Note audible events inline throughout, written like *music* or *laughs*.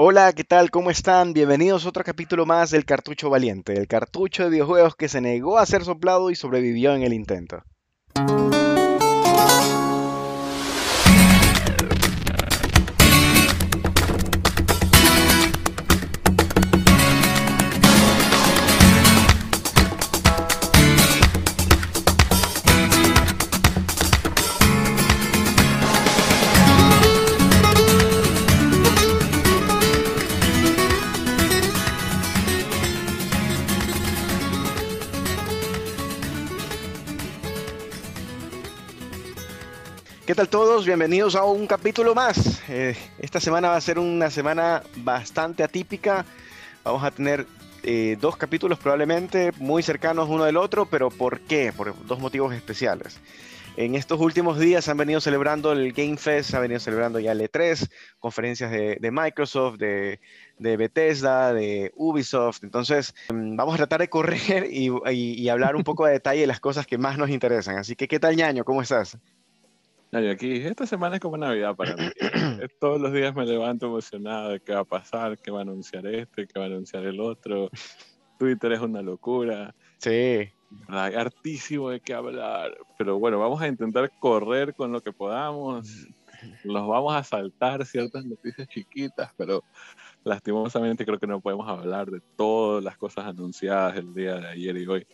Hola, ¿qué tal? ¿Cómo están? Bienvenidos a otro capítulo más del Cartucho Valiente, el cartucho de videojuegos que se negó a ser soplado y sobrevivió en el intento. Tal todos? Bienvenidos a un capítulo más. Eh, esta semana va a ser una semana bastante atípica. Vamos a tener eh, dos capítulos probablemente muy cercanos uno del otro, pero ¿por qué? Por dos motivos especiales. En estos últimos días han venido celebrando el Game Fest, han venido celebrando ya el E3, conferencias de, de Microsoft, de, de, Bethesda, de Ubisoft. Entonces, mm, vamos a tratar de correr *laughs* y, y, y hablar un poco de detalle de las cosas que más nos interesan. Así que, ¿qué tal, ñaño? ¿Cómo estás? Ay, aquí, esta semana es como Navidad para mí. *clears throat* Todos los días me levanto emocionado de qué va a pasar, qué va a anunciar este, qué va a anunciar el otro. Twitter es una locura. Sí. Hay hartísimo de qué hablar. Pero bueno, vamos a intentar correr con lo que podamos. Los vamos a saltar ciertas noticias chiquitas, pero lastimosamente creo que no podemos hablar de todas las cosas anunciadas el día de ayer y hoy.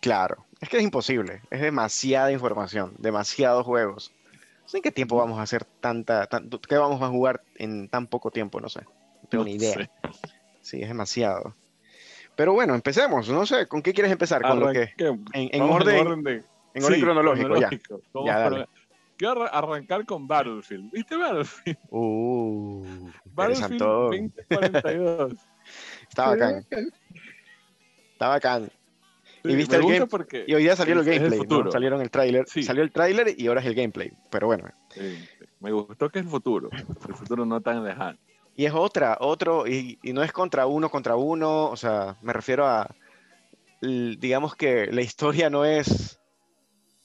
Claro, es que es imposible, es demasiada información, demasiados juegos. En qué tiempo vamos a hacer tanta, qué vamos a jugar en tan poco tiempo, no sé, no tengo ni idea. Sé. Sí, es demasiado. Pero bueno, empecemos, no sé, ¿con qué quieres empezar? ¿Con lo que, en, en orden, en orden, de, en orden sí, cronológico, cronológico, ya. ya dale. Quiero arrancar con Battlefield. ¿Viste Battlefield? Uh, Battlefield 2042. *laughs* Está bacán. Está bacán. Sí, y viste el game porque y hoy día salió el gameplay, el ¿no? salieron el tráiler, sí. salió el tráiler y ahora es el gameplay, pero bueno. Sí, me gustó que es el futuro, el futuro no tan lejano. Y es otra, otro, y, y, no es contra uno contra uno, o sea, me refiero a, digamos que la historia no es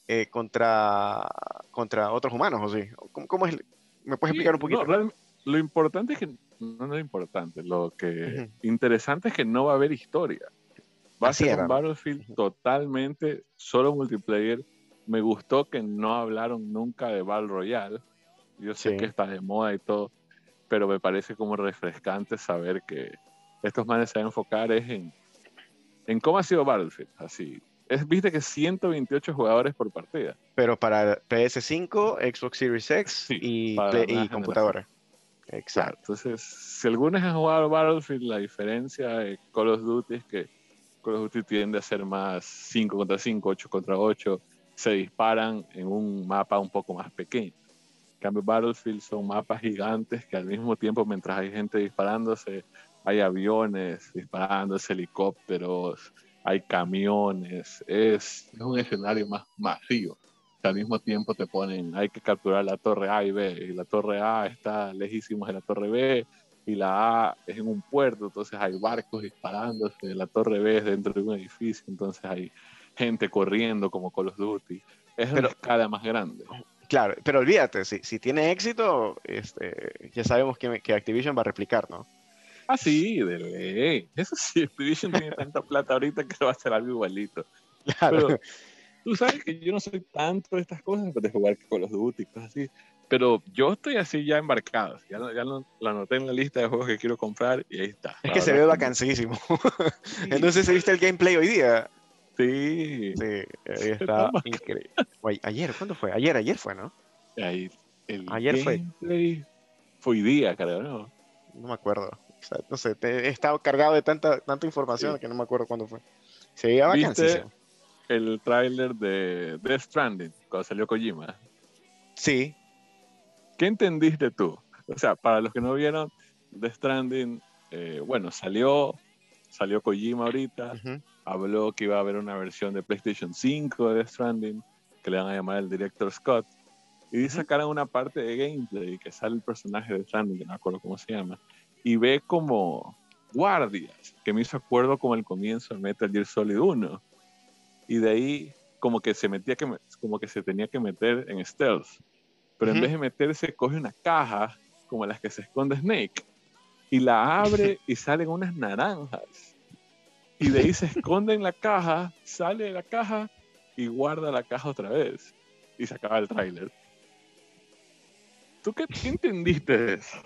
eh, contra, contra otros humanos, ¿o sí? ¿Cómo, cómo es? ¿Me puedes explicar un poquito? No, lo importante es que, no, no es importante, lo que uh -huh. interesante es que no va a haber historia. Va Así a ser era. un Battlefield totalmente solo multiplayer. Me gustó que no hablaron nunca de Battle Royale. Yo sé Sí. que está de moda y todo, pero me parece como refrescante saber que estos manes se van a enfocar es en, en cómo ha sido Battlefield. Así. Es, Viste que 128 jugadores por partida. Pero para PS5, Xbox Series X *laughs* Sí, y, Play- y computadora. Exacto. entonces, si algunos han jugado Battlefield, la diferencia de Call of Duty es que Call of Duty tiende a ser más 5 contra 5, 8 contra 8, se disparan en un mapa un poco más pequeño. En cambio, Battlefield son mapas gigantes que al mismo tiempo, mientras hay gente disparándose, hay aviones disparándose, helicópteros, hay camiones, es, es un escenario más masivo. Que al mismo tiempo te ponen, hay que capturar la torre A y B, y la torre A está lejísimos de la torre B, y la A es en un puerto, entonces hay barcos disparándose, la torre B es dentro de un edificio, entonces hay gente corriendo como Call of Duty. Es Pero- una escala más grande. Claro, pero olvídate, si, si tiene éxito, este, ya sabemos que, que Activision va a replicar, ¿no? Ah, sí, de ley. Eso sí, Activision tiene tanta plata ahorita que va a hacer algo igualito. Claro. Pero tú sabes que yo no soy tanto de estas cosas, de jugar Call of Duty y cosas así. Pero yo estoy así ya embarcado. Ya, ya lo, lo anoté en la lista de juegos que quiero comprar y ahí está. es La que se verdad ve que- vacancísimo. Sí, Entonces, ¿se viste el gameplay hoy día? Sí. Sí, ahí está increíble. O a- Ayer, ¿cuándo fue? Ayer, ayer fue, ¿no? Ahí, el Ayer fue. gameplay fue hoy día, creo, ¿no? No me acuerdo. O sea, no sé, te- he estado cargado de tanta, tanta información Sí. que no me acuerdo cuándo fue. Se veía vacancísimo. El tráiler de Death Stranding, cuando salió Kojima. Sí, ¿Qué entendiste tú? O sea, para los que no vieron, Death Stranding, eh, bueno, salió, salió Kojima ahorita, ujú, habló que iba a haber una versión de PlayStation 5 de Death Stranding, que le van a llamar el Director Scott, y sacaron una parte de gameplay que sale el personaje de Stranding, que no me acuerdo cómo se llama, y ve como guardias, que me hizo acuerdo como el comienzo de Metal Gear Solid 1, y de ahí como que se metía que, como que se tenía que meter en stealth, pero Ujú. en vez de meterse coge una caja como las que se esconde Snake y la abre y salen unas naranjas. Y de ahí se esconde en la caja, sale de la caja y guarda la caja otra vez. Y se acaba el tráiler. ¿Tú qué, qué entendiste de eso?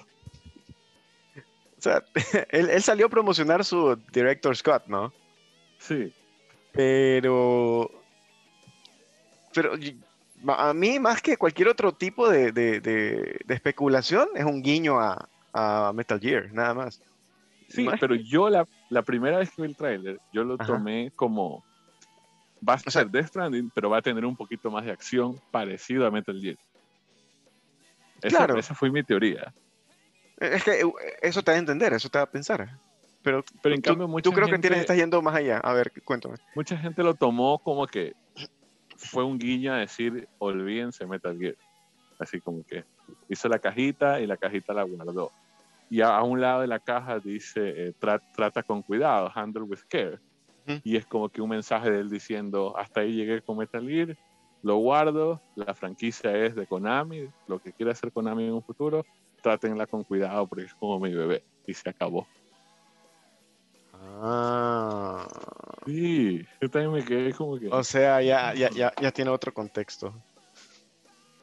O sea, *laughs* él, él salió a promocionar su Director Scott, ¿no? Sí. Pero. Pero a mí, más que cualquier otro tipo de, de- de- de especulación, es un guiño a, a Metal Gear, nada más. Sí, pero yo la, la primera vez que vi el tráiler, yo lo Ajá. tomé como va a ser O Death Stranding, pero va a tener un poquito más de acción parecido a Metal Gear. Esa, Claro. esa fue mi teoría. Es que eh, eso te da a entender, eso te da a pensar. Pero, Pero en tú, cambio, mucha tú creo que gente, tienes, estás yendo más allá. A ver, cuéntame. mucha gente lo tomó como que fue un guiño a decir, olvídense Metal Gear. Así como que hizo la cajita y la cajita la guardó. Y a, a un lado de la caja dice, eh, "Tra- trata con cuidado, handle with care. Y es como que un mensaje de él diciendo, hasta ahí llegué con Metal Gear, lo guardo, la franquicia es de Konami, lo que quiera hacer Konami en un futuro, trátenla con cuidado porque es como mi bebé. Y se acabó. Ah. Sí, yo también me quedé como que... O sea, ya, ya, ya, ya tiene otro contexto.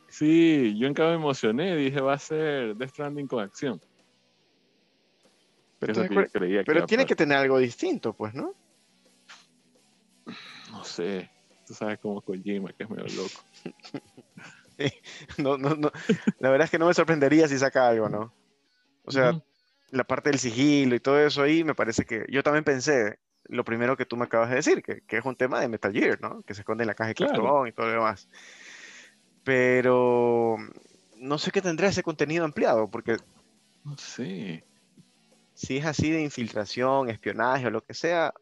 Sí, yo en cambio me emocioné, dije va a ser Death Stranding con acción. Pero, Es que que tiene que tener algo distinto, pues, ¿no? No sé, tú sabes cómo Kojima, que es medio loco. *laughs* No, no, no. La verdad es que no me sorprendería si saca algo, ¿no? O sea. La parte del sigilo y todo eso ahí, me parece que yo también pensé lo primero que tú me acabas de decir, que, que es un tema de Metal Gear, ¿no? Que se esconde en la caja de Claro. cartón y todo lo demás. Pero no sé qué tendrá ese contenido ampliado, porque sé. si es así de infiltración, espionaje o lo que sea,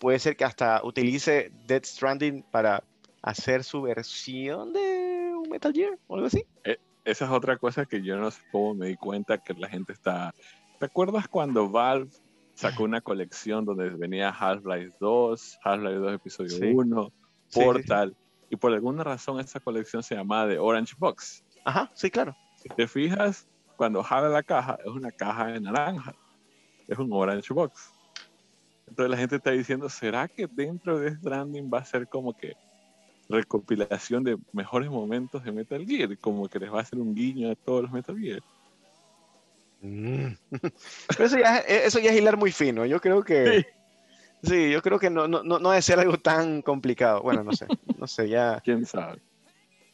puede ser que hasta utilice Dead Stranding para hacer su versión de un Metal Gear o algo así. Esa es otra cosa que yo no sé cómo me di cuenta que la gente está... ¿Te acuerdas cuando Valve sacó una colección donde venía Half-Life 2, Half-Life 2 episodio Sí. 1, Sí, sí, sí. Portal, y por alguna razón esa colección se llamaba The Orange Box? Ajá, sí, claro. Si te fijas, cuando jala la caja, es una caja de naranja. Es un Orange Box. Entonces la gente está diciendo, ¿será que dentro de Stranding va a ser como que recopilación de mejores momentos de Metal Gear? Como que les va a hacer un guiño a todos los Metal Gear. Mm. Pero *laughs* eso ya, es- eso ya es hilar muy fino. Yo creo que. Sí, yo creo que no, no, no no debe ser algo tan complicado. Bueno, no sé. *laughs* No sé, ya ¿Quién sabe?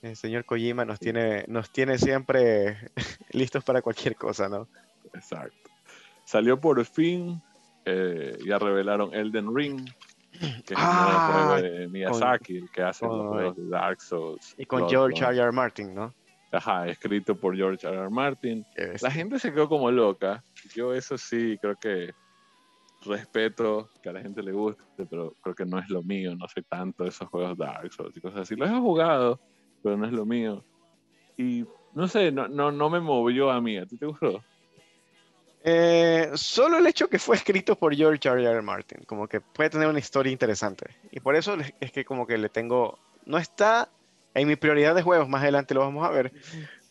el señor Kojima nos tiene, nos tiene siempre *laughs* listos para cualquier cosa, ¿no? Exacto. Salió por fin, eh, ya revelaron Elden Ring, que es Ah, el juego de Miyazaki, el que hace los juegos de Dark Souls. Y con. George R. R. Martin, ¿no? Ajá, escrito por George R. R. Martin. La gente se quedó como loca. Yo eso sí, creo que respeto que a la gente le guste, pero creo que no es lo mío. No sé tanto de esos juegos Dark Souls y cosas así. Los he jugado, pero no es lo mío. Y no sé, no, no, no me movió a mí. ¿A ti te gustó? Eh, solo el hecho que fue escrito por George R. R. Martin, como que puede tener una historia interesante. Y por eso es que como que le tengo, no está en mi prioridad de juegos, más adelante lo vamos a ver,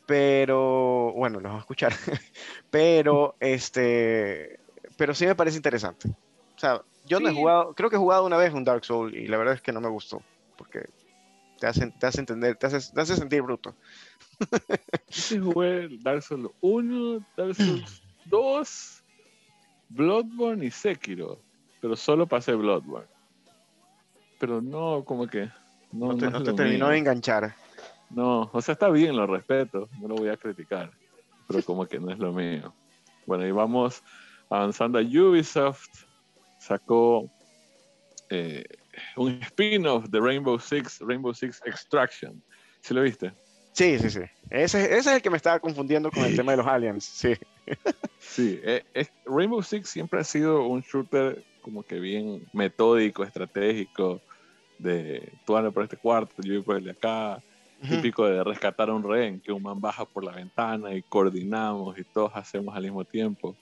pero bueno, lo vamos a escuchar. *laughs* pero este, pero sí me parece interesante. O sea, yo no he jugado, creo que he jugado una vez un Dark Soul y la verdad es que no me gustó, porque te hace, te hace entender, te hace, te hace sentir bruto. Yo sí jugué Dark Souls 1, Dark Souls *clears throat* 2, Bloodborne y Sekiro, pero solo pasé Bloodborne. Pero no, como que... No, No te, no te terminó mío. de enganchar. No, o sea, está bien, lo respeto, no lo voy a criticar, pero como que no es lo mío. Bueno, y vamos avanzando a Ubisoft, sacó eh, un spin-off de Rainbow Six, Rainbow Six Extraction. ¿Sí lo viste? Sí, sí, sí. Ese, ese es el que me estaba confundiendo con el tema de los aliens. Sí. Sí, eh, es- Rainbow Six siempre ha sido un shooter como que bien metódico, estratégico, de tú andas por este cuarto, yo voy por el de acá, típico de rescatar a un rehén, que un man baja por la ventana y coordinamos y todos hacemos al mismo tiempo.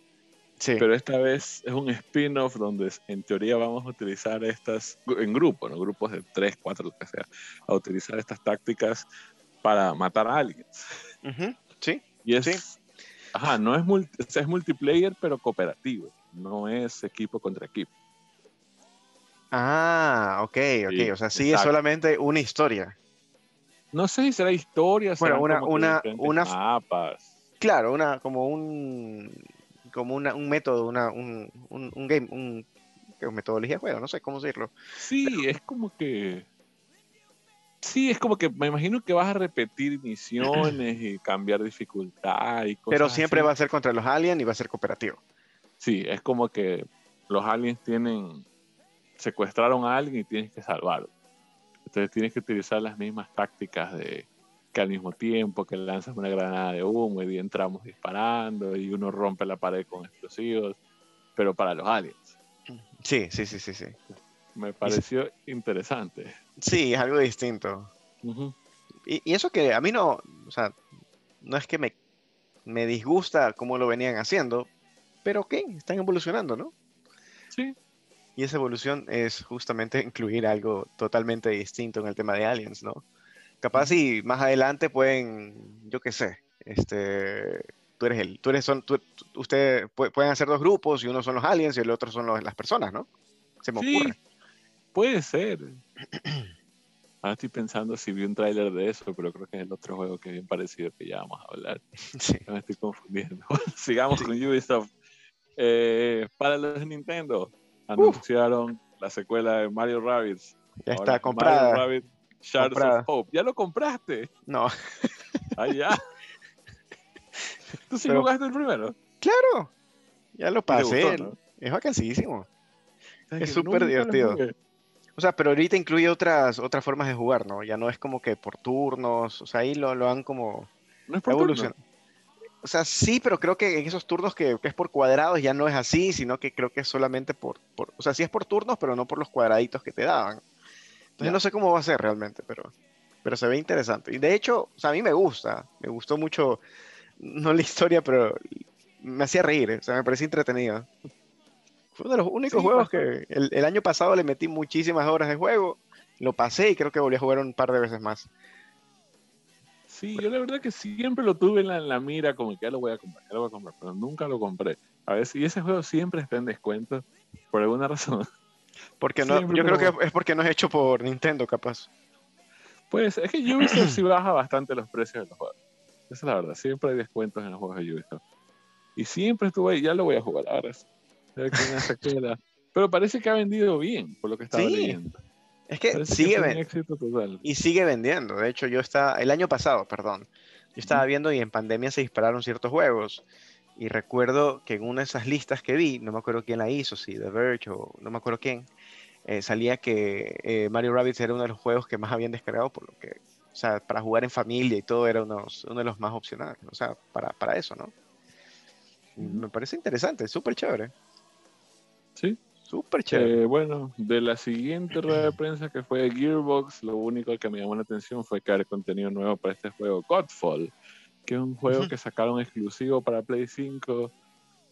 Sí. Pero esta vez es un spin-off donde en teoría vamos a utilizar estas, en grupo, ¿no? grupos de 3, 4, lo que sea, a utilizar estas tácticas para matar a. Ujú, Sí. Y es Sí. Ajá, no es, multi, es multiplayer, pero cooperativo. No es equipo contra equipo. Ah, ok, ok. o sea, sí es solamente una historia. No sé si será historia, bueno, una, una, una mapas. Claro, una, como un, como una, un método, una, un, un, un game, un, metodología de juego, no sé cómo decirlo. Sí, es como que Sí, es como que me imagino que vas a repetir misiones y cambiar dificultad y cosas Pero siempre va a ser contra los aliens y va a ser cooperativo. Sí, es como que los aliens tienen secuestraron a alguien y tienes que salvarlo. Entonces tienes que utilizar las mismas tácticas de que al mismo tiempo que lanzas una granada de humo y entramos disparando y uno rompe la pared con explosivos, pero para los aliens. Sí, sí, sí, sí, sí. Me pareció interesante. Sí, es algo distinto. y, eso que a mí no, o sea, no es que me, me disgusta cómo lo venían haciendo, pero ¿qué? Están evolucionando, ¿no? Sí. Y esa evolución es justamente incluir algo totalmente distinto en el tema de aliens, ¿no? Capaz si más adelante pueden, yo qué sé, este, tú eres el, tú eres son, ustedes pueden hacer dos grupos y uno son los aliens y el otro son las personas, ¿no? Se me ocurre. Puede ser. Ahora estoy pensando si vi un tráiler de eso, pero creo que es el otro juego que es bien parecido que ya vamos a hablar. *laughs* Sí. Me estoy confundiendo. *laughs* Sigamos con Ubisoft. Eh, para los Nintendo, anunciaron la secuela de Mario Rabbids. Ya está comprada. Mario Rabbids Shards of Hope. ¿Ya lo compraste? No. Ah, ya. *laughs* ¿Tú sí jugaste el primero? Claro. Ya lo pasé. Es vacancísimo. Es súper divertido. O sea, pero ahorita incluye otras, otras formas de jugar, ¿no? Ya no es como que por turnos, o sea, ahí lo, lo han como ¿No es por O sea, sí, pero creo que en esos turnos que, es por cuadrados ya no es así, sino que creo que es solamente por, por, O sea, sí es por turnos, pero no por los cuadraditos que te daban. Entonces no sé cómo va a ser realmente, pero, pero se ve interesante. Y de hecho, o sea, a mí me gusta, me gustó mucho, no la historia, pero me hacía reír, o sea, me parecía entretenido. Fue uno de los únicos juegos que el, año pasado le metí muchísimas horas de juego, lo pasé y creo que volví a jugar un par de veces más. Sí, yo la verdad que siempre lo tuve en la, mira, como que ya lo voy a comprar, ya lo voy a comprar, pero nunca lo compré. A ver, y ese juego siempre está en descuento, por alguna razón. Porque no, yo creo que es porque no es hecho por Nintendo, capaz. Pues es que Ubisoft sí baja bastante los precios de los juegos. Esa es la verdad, siempre hay descuentos en los juegos de Ubisoft. Y siempre estuve ahí, ya lo voy a jugar ahora. Pero parece que ha vendido bien, por lo que estaba leyendo. Es que sigue vendiendo. Y sigue vendiendo. De hecho, yo estaba, el año pasado, perdón, yo estaba viendo y en pandemia se dispararon ciertos juegos. Y recuerdo que en una de esas listas que vi, no me acuerdo quién la hizo, si The Verge o no me acuerdo quién, eh, salía que eh, Mario Rabbids era uno de los juegos que más habían descargado, por lo que, o sea, para jugar en familia y todo era uno de los más opcionales, o sea, para, para eso, ¿no? Me parece interesante, súper chévere. Sí. Súper chévere. Eh, bueno, de la siguiente rueda de prensa que fue Gearbox, lo único que me llamó la atención fue que hay contenido nuevo para este juego, Godfall, que es un juego que sacaron exclusivo para Play 5.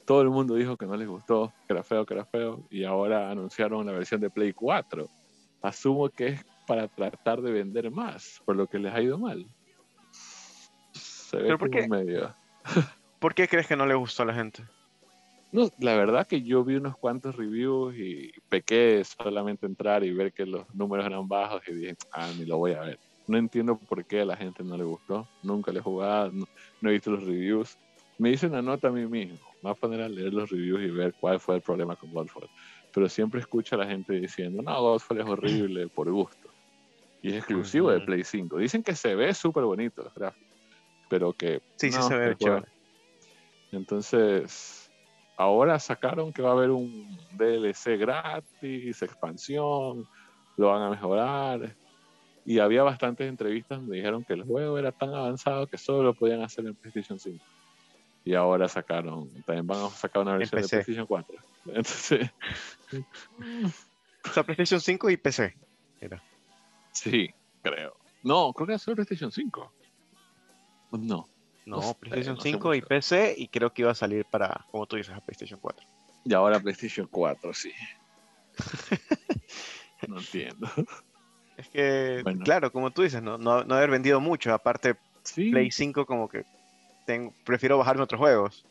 Todo el mundo dijo que no les gustó, que era feo, que era feo, y ahora anunciaron la versión de Play 4. Asumo que es para tratar de vender más, por lo que les ha ido mal. Se ve por qué? medio. ¿Por qué crees que no le gustó a la gente? No, la verdad que yo vi unos cuantos reviews y pequé solamente entrar y ver que los números eran bajos y dije, ah, ni lo voy a ver. No entiendo por qué a la gente no le gustó. Nunca le he jugado, no, he visto los reviews. Me hice una nota a mí mismo. Me voy a poner a leer los reviews y ver cuál fue el problema con Godfall. Pero siempre escucho a la gente diciendo, no, Godfall es horrible *clears throat* por gusto. Y es exclusivo de Play 5. Dicen que se ve súper bonito los gráficos. Pero que... Sí, sí se ve chévere. Entonces, ahora sacaron que va a haber un DLC gratis, expansión, lo van a mejorar. Y había bastantes entrevistas donde dijeron que el juego era tan avanzado que solo lo podían hacer en PlayStation 5. Y ahora sacaron, también van a sacar una versión de PlayStation 4. *laughs* Entonces. o sea, PlayStation 5 y PC. Era. Sí, creo. No, creo que era solo PlayStation 5. No. No, PlayStation 5 y PC y creo que iba a salir para, como tú dices, a PlayStation 4. Y ahora PlayStation 4, sí. *laughs* no entiendo. Es que, claro, como tú dices, no, no, haber vendido mucho, aparte Play 5 como que tengo, prefiero bajarme otros juegos.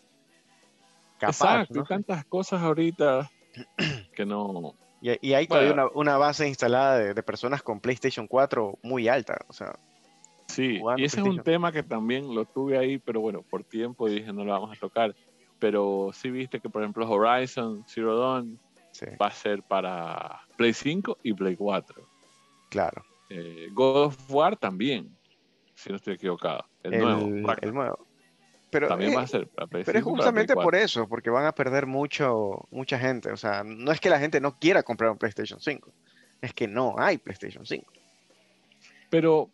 Capaz, Exacto, hay tantas cosas ahorita *clears throat* que no. Y, hay todavía una, base instalada de, personas con PlayStation 4 muy alta. O sea, sí, y ese es un tema que también lo tuve ahí, pero bueno, por tiempo dije no lo vamos a tocar. Pero sí viste que, por ejemplo, Horizon Zero Dawn va a ser para Play 5 y Play 4. Claro. Eh, God of War también, si no estoy equivocado. El, nuevo. El nuevo. Pero, también va a ser para Pero es justamente por eso, porque van a perder mucho, mucha gente. O sea, no es que la gente no quiera comprar un PlayStation 5, es que no hay PlayStation 5. Pero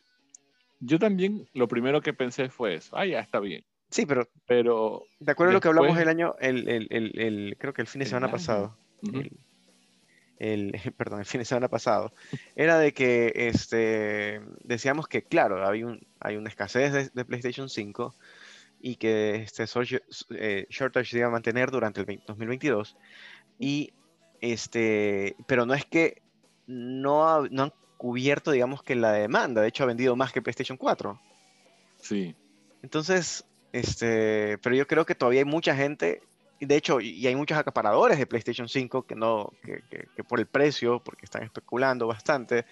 yo también lo primero que pensé fue eso. Ah, ya está bien. Sí, pero. Pero. De acuerdo a lo que hablamos el año, el, el, el, creo que el fin de semana pasado el, *laughs* perdón, el fin de semana pasado, era de que este, decíamos que, claro, hay, un, hay una escasez de, PlayStation 5 y que este eh, shortage se iba a mantener durante el 2022. Y este, pero no es que no, no han cubierto, digamos, que la demanda. De hecho, ha vendido más que PlayStation 4. Sí. Entonces, este, pero yo creo que todavía hay mucha gente de hecho, y hay muchos acaparadores de PlayStation 5 que no, que, que, por el precio, porque están especulando bastante,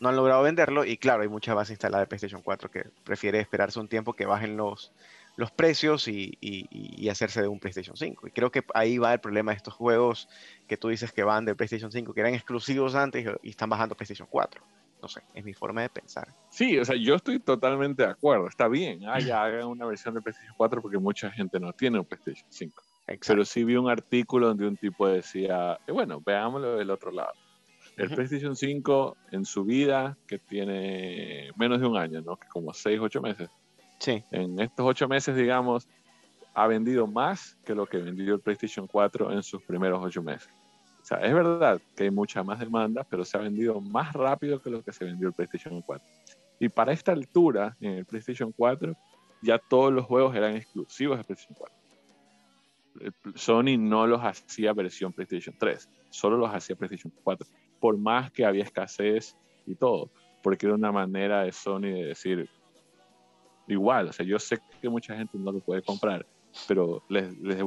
no han logrado venderlo. Y claro, hay mucha base instalada de PlayStation 4 que prefiere esperarse un tiempo que bajen los, los precios y, y, hacerse de un PlayStation 5. Y creo que ahí va el problema de estos juegos que tú dices que van de PlayStation 5, que eran exclusivos antes y están bajando PlayStation 4. No sé, es mi forma de pensar. Sí, o sea, yo estoy totalmente de acuerdo. Está bien, ah, ya hagan una versión de PlayStation 4 porque mucha gente no tiene un PlayStation 5. Pero sí vi un artículo donde un tipo decía, eh, bueno, veámoslo del otro lado. El PlayStation 5 en su vida, que tiene menos de un año, ¿no? Que como 6, 8 meses. En estos 8 meses, digamos, ha vendido más que lo que vendió el PlayStation 4 en sus primeros 8 meses. O sea, es verdad que hay mucha más demanda, pero se ha vendido más rápido que lo que se vendió el PlayStation 4. Y para esta altura, en el PlayStation 4, ya todos los juegos eran exclusivos de PlayStation 4. Sony no los hacía versión PlayStation 3, solo los hacía PlayStation 4, por más que había escasez y todo, porque era una manera de Sony de decir, igual, o sea, yo sé que mucha gente no lo puede comprar, pero les, les,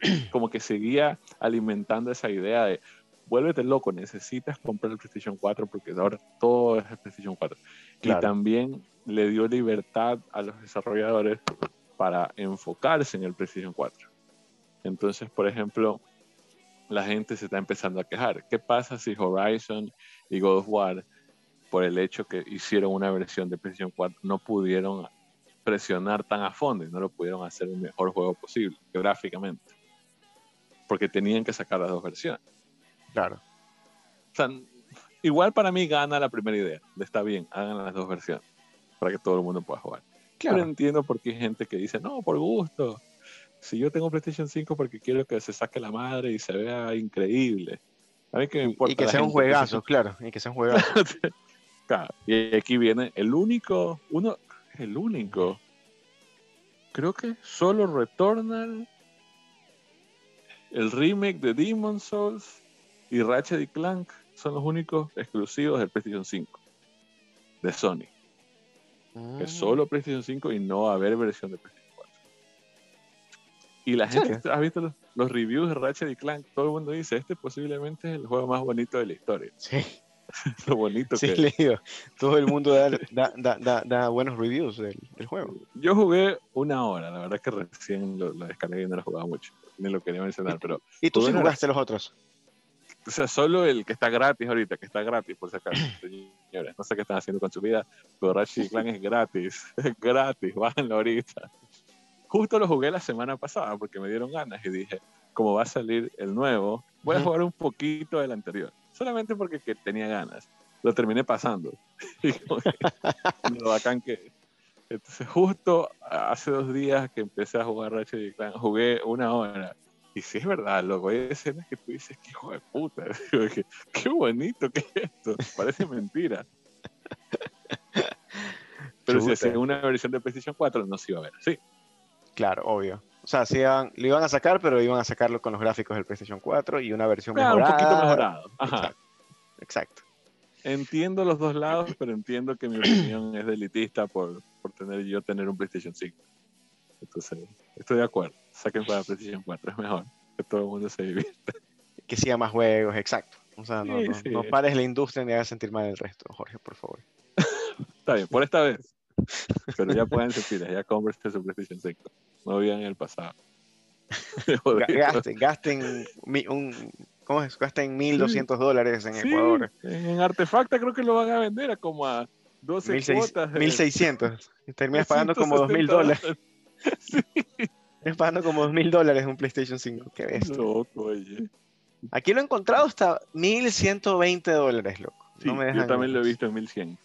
*clears throat* como que seguía alimentando esa idea de, vuélvete loco, necesitas comprar el PlayStation 4 porque ahora todo es el PlayStation 4. Y también le dio libertad a los desarrolladores para enfocarse en el PlayStation 4. Entonces, por ejemplo, la gente se está empezando a quejar. ¿Qué pasa si Horizon y God of War, por el hecho que hicieron una versión de PlayStation 4, no pudieron presionar tan a fondo y no lo pudieron hacer el mejor juego posible gráficamente? Porque tenían que sacar las dos versiones. Claro. O sea, igual para mí gana la primera idea. Está bien, hagan las dos versiones para que todo el mundo pueda jugar. Claro. Pero entiendo por qué hay gente que dice, no, por gusto si yo tengo PlayStation 5 porque quiero que se saque la madre y se vea increíble. A mí que me importa. Y que sea un juegazo, claro. Y que sea un juegazo. *laughs* claro. Y aquí viene el único, uno, el único. Creo que solo Returnal, el remake de Demon Souls y Ratchet y Clank son los únicos exclusivos del PlayStation 5 de Sony. Es mm. solo PlayStation 5 y no va a haber versión de PlayStation y la gente, ¿has visto los, reviews de Ratchet y Clank? Todo el mundo dice, este posiblemente es el juego más bonito de la historia. Sí. *laughs* Lo bonito sí, que. Todo el mundo da, da, da, da buenos reviews del, juego. Yo jugué una hora, la verdad es que recién lo, descargué y no lo jugaba mucho. Ni lo quería mencionar, pero... ¿Y tú sí jugaste los otros? O sea, solo el que está gratis ahorita, que está gratis, por si acaso, *clears throat* señores. No sé qué están haciendo con su vida, pero Ratchet y Clank es gratis. *laughs* Es gratis, bájenlo ahorita. Justo lo jugué la semana pasada porque me dieron ganas y dije, como va a salir el nuevo, voy a jugar un poquito del anterior. Solamente porque tenía ganas. Lo terminé pasando. *laughs* lo bacán que... Entonces justo hace dos días que empecé a jugar Ratchet y Clank, jugué una hora. Y si es verdad, loco, hay escenas que tú dices, qué hijo de puta. *laughs* qué bonito que es esto. Parece mentira. Pero si hacía una versión de PlayStation 4, no se iba a ver Sí. Claro, obvio. O sea, iban, lo iban a sacar, pero iban a sacarlo con los gráficos del PlayStation 4 y una versión mejorada. un poquito mejorado. Exacto. Entiendo los dos lados, pero entiendo que mi opinión es delitista por, por tener yo tener un PlayStation 5. Entonces, estoy de acuerdo. Saquen para PlayStation 4, es mejor. Que todo el mundo se divierta. Que siga más juegos, exacto. O sea, no, Sí, no, sí. no pares la industria ni hagas sentir mal el resto, Jorge, por favor. *laughs* Está bien, por esta vez. Pero ya pueden sentir, ya cómprense su PlayStation 5. No vivan en el pasado. *laughs* Gasten, gasten, mi- un, ¿cómo es? Gasten 1.200 dólares en Sí, Ecuador. En Artefacta creo que lo van a vender a como a 12 1.600, cuotas. de- 1.600. Y *laughs* terminas pagando como 2.000 160 dólares. Estás pagando como 2.000 dólares un PlayStation 5. Qué bestia. Loco, oye. Aquí lo he encontrado hasta 1.120 dólares, loco. Sí, no me yo dejan también lo he visto en 1100.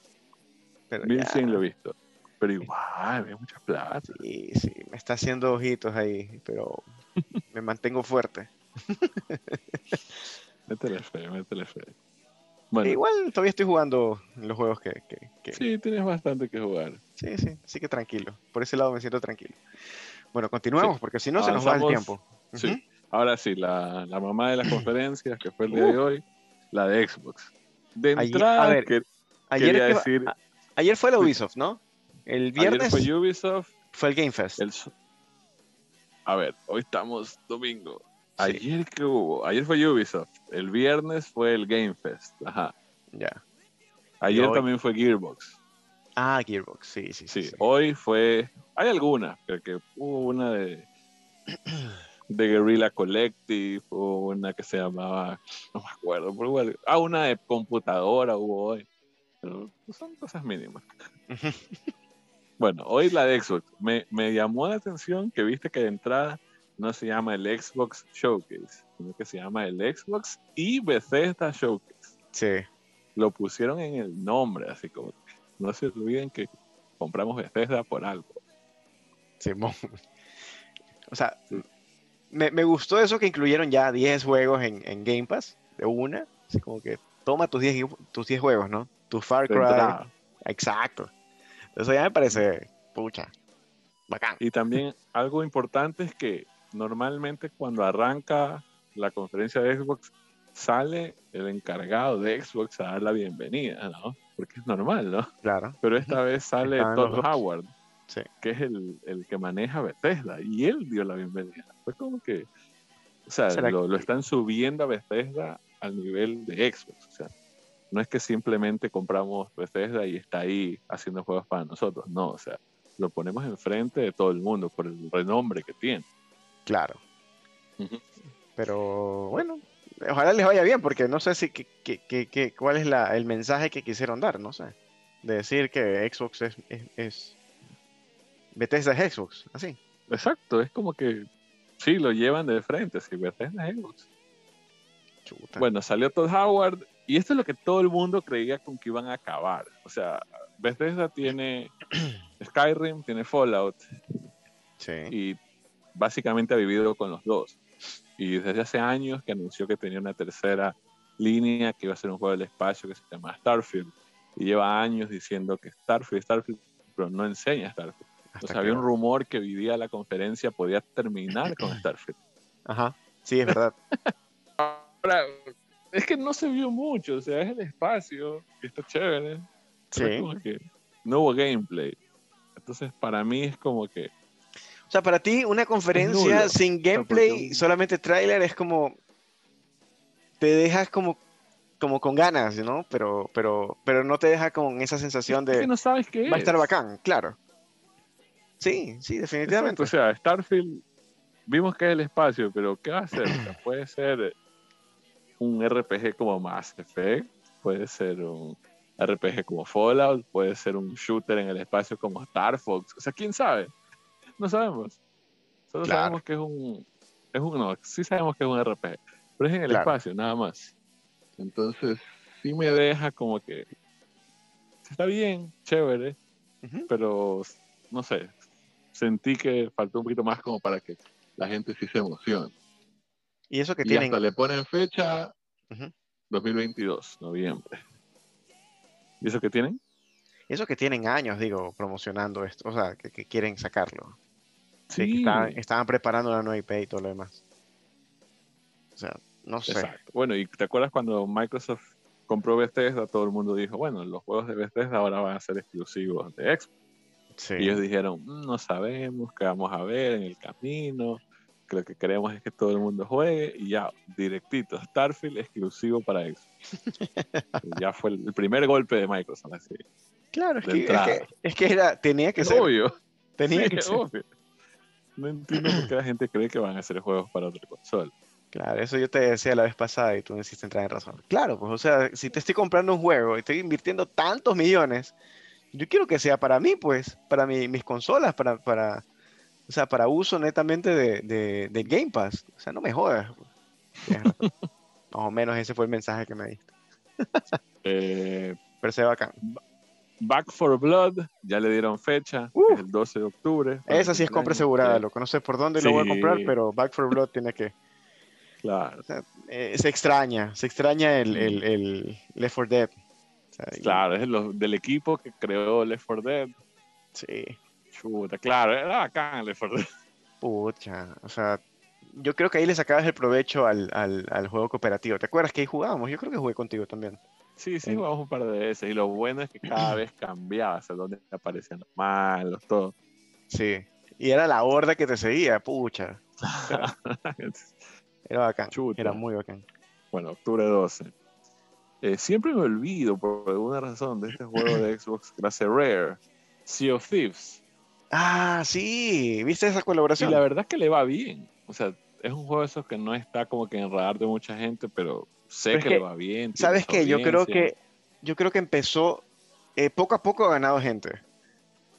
Pero 1100 ya, lo he visto. Pero igual, es mucha plata. Sí, sí, me está haciendo ojitos ahí, pero *laughs* me mantengo fuerte. *laughs* Métele fe, métele fe. Bueno, igual todavía estoy jugando los juegos que, que- que- sí, tienes bastante que jugar. Sí, sí, así que tranquilo. Por ese lado me siento tranquilo. Bueno, continuemos, Sí. porque si no se nos va el tiempo. Sí. Ahora sí, la, la mamá de las *clears throat* conferencias, que fue el día de hoy, la de Xbox. De Ayer- entrada, a ver, que- Ayer, quería que- decir, a- ayer fue la Ubisoft, ¿no? El viernes ayer fue Ubisoft, fue el Game Fest. el... A ver, hoy estamos domingo. Sí. Ayer que hubo, ayer fue Ubisoft, el viernes fue el Game Fest, ajá. Ya. Ayer hoy- también fue Gearbox. Ah, Gearbox, sí, sí, sí. Sí, sí. hoy fue. Hay algunas, creo que hubo una de. de Guerrilla Collective, hubo una que se llamaba. No me acuerdo, pero igual. Ah, una de computadora hubo hoy. Pero son cosas mínimas. *laughs* Bueno, hoy la de Xbox. Me, me llamó la atención que viste que de entrada no se llama el Xbox Showcase, sino que se llama el Xbox y Bethesda Showcase. Sí. Lo pusieron en el nombre, así como. No se olviden que compramos Bethesda por algo. Simón. O sea, Sí. me, me gustó eso que incluyeron ya 10 juegos en, en Game Pass, de una. Así como que toma tus 10, ju- tus 10 juegos, ¿no? Tu Far Cry. entrada. Exacto. Eso ya me parece, pucha, bacán. Y también algo importante es que normalmente cuando arranca la conferencia de Xbox sale el encargado de Xbox a dar la bienvenida, ¿no? Porque es normal, ¿no? Claro. Pero esta vez sale Todd. Howard, Sí. que es el, el que maneja Bethesda, y él dio la bienvenida. Fue como que, o sea, ¿Será lo, lo están subiendo a Bethesda al nivel de Xbox, o sea, no es que simplemente compramos Bethesda y está ahí haciendo juegos para nosotros, no, o sea, lo ponemos enfrente de todo el mundo por el renombre que tiene. Claro. Pero bueno, ojalá les vaya bien, porque no sé si que, que- que- que- cuál es la, el mensaje que quisieron dar, no sé. De decir que Xbox es, es, es- Bethesda es Xbox, así. Exacto, es como que sí, lo llevan de frente, si Bethesda es Xbox. Chuta. Bueno, salió Todd Howard y esto es lo que todo el mundo creía con que iban a acabar. O sea, Bethesda tiene *clears throat* Skyrim, tiene Fallout sí. y básicamente ha vivido con los dos. Y desde hace años que anunció que tenía una tercera línea que iba a ser un juego del espacio que se llama Starfield. Y lleva años diciendo que Starfield, Starfield, pero no enseña Starfield. Hasta O sea, que- había un rumor que vivía la conferencia podía terminar con *clears throat* Starfield. Ajá. Sí, es verdad. *laughs* Ahora, es que no se vio mucho, o sea, es el espacio, que está chévere. pero es Sí. como que no hubo gameplay. Entonces, para mí es como que O sea, para ti una conferencia sin gameplay, solamente trailer, es como... Te dejas como, como con ganas, ¿no? Pero, pero, pero no te deja con esa sensación es de... que no sabes qué Va a estar es. bacán, claro. Sí, sí, definitivamente. Exacto, O sea, Starfield, vimos que es el espacio, pero ¿qué va a ser? O sea, puede ser un RPG como Mass Effect, puede ser un RPG como Fallout, puede ser un shooter en el espacio como Star Fox. O sea, ¿quién sabe? No sabemos. Solo Claro. sabemos que es un, es un. No, sí sabemos que es un RPG, pero es en el Claro. espacio, nada más. Entonces, sí me deja como que. Está bien, chévere, pero no sé, sentí que faltó un poquito más como para que la gente sí se emocione. Y eso que Y tienen... hasta le ponen fecha Ujú. 2022, noviembre. ¿Y eso que tienen? Eso que tienen años, digo, promocionando esto, o sea, que, que quieren sacarlo. Sí, que estaban, estaban preparando la nueva IP y todo lo demás. O sea, no sé. Exacto. Bueno, y te acuerdas cuando Microsoft compró Bethesda, todo el mundo dijo, bueno, los juegos de Bethesda ahora van a ser exclusivos de Xbox. Sí. Y ellos dijeron, "Mm, no sabemos qué vamos a ver en el camino, que lo que queremos es que todo el mundo juegue y ya, directito, Starfield exclusivo para. Y *laughs* ya fue el, primer golpe de Microsoft, así. Claro, es que, es que, es que era, tenía que Es ser. obvio. Tenía Sí, que ser. obvio. No entiendo por qué la gente cree que van a hacer juegos para otra consola. Claro, eso yo te decía la vez pasada y tú me hiciste entrar en razón. Claro, pues, o sea, si te estoy comprando un juego y estoy invirtiendo tantos millones, yo quiero que sea para mí, pues, para mi- mis consolas, para, para, o sea, para uso netamente de, de, de Game Pass. O sea, no me jodas. *laughs* Más o menos ese fue el mensaje que me diste. *laughs* Eh, Pero se bacán. Back for Blood, ya le dieron fecha, Uh. es el 12 de octubre. Esa el sí es compra asegurada. No sé por dónde lo voy a comprar, Sí. pero Back for Blood tiene que. Claro, eh, se extraña, se extraña el, el, el Left 4 Dead. O sea, claro, es lo- del equipo que creó Left 4 Dead. Sí. Chuta, claro, era bacán Left 4 Dead. Pucha, o sea, yo creo que ahí le sacabas el provecho al, al, al juego cooperativo. ¿Te acuerdas que ahí jugábamos? Yo creo que jugué contigo también. Sí, sí, jugamos un par de veces. Y lo bueno es que cada vez cambiaba, o sea, dónde aparecían los malos, todo. Sí. Y era la horda que te seguía, pucha. *laughs* Era bacán. Chuta. Era muy bacán. bueno, octubre 12. Eh, siempre me olvido, por alguna razón, de este juego de *coughs* Xbox clase Rare, Sea of Thieves. Ah, sí. ¿Viste esa Y colaboración? la verdad es que le va bien. O sea, es un juego de esos que no está como que en radar de mucha gente, pero sé Pero que, que, le va bien. ¿Sabes qué? Yo creo que yo creo que empezó eh, poco a poco ha ganado gente.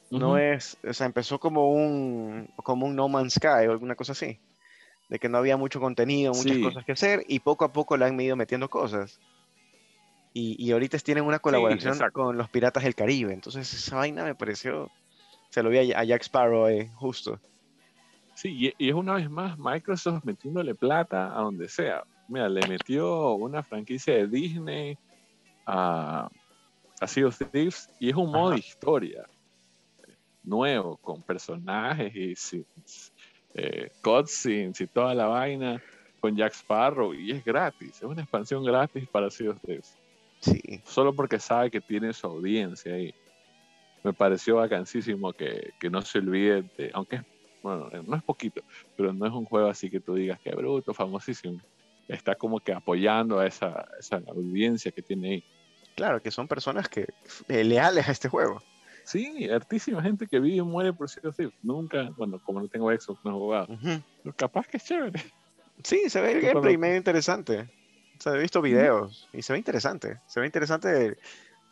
No Ujú. es, o sea, empezó como un como un No Man's Sky o alguna cosa así. De que no había mucho contenido, muchas Sí. cosas que hacer y poco a poco le han ido metiendo cosas. Y, y ahorita tienen una colaboración exacto. con los Piratas del Caribe. Entonces esa vaina me pareció, se lo vi a, a Jack Sparrow ahí, justo. Sí, y, es una vez más Microsoft metiéndole plata a donde sea. Mira, le metió una franquicia de Disney a, a Sea of Thieves y es un modo de historia nuevo, con personajes y sí, eh, cutscenes y toda la vaina con Jack Sparrow y es gratis, es una expansión gratis para Sea of Thieves, Sí, solo porque sabe que tiene su audiencia ahí. Me pareció vacancísimo que, que no se olvide de, aunque bueno, no es poquito, pero no es un juego así que tú digas que bruto, famosísimo. Está como que apoyando a esa, esa audiencia que tiene ahí. claro, que son personas que eh, leales a este juego. Sí, hartísima gente que vive y muere por Sea of. Nunca, bueno, como no tengo Xbox, no he jugado. Pero capaz que es chévere. Sí, se ve el gameplay cuando- medio interesante. O sea, he visto videos y se ve interesante. Se ve interesante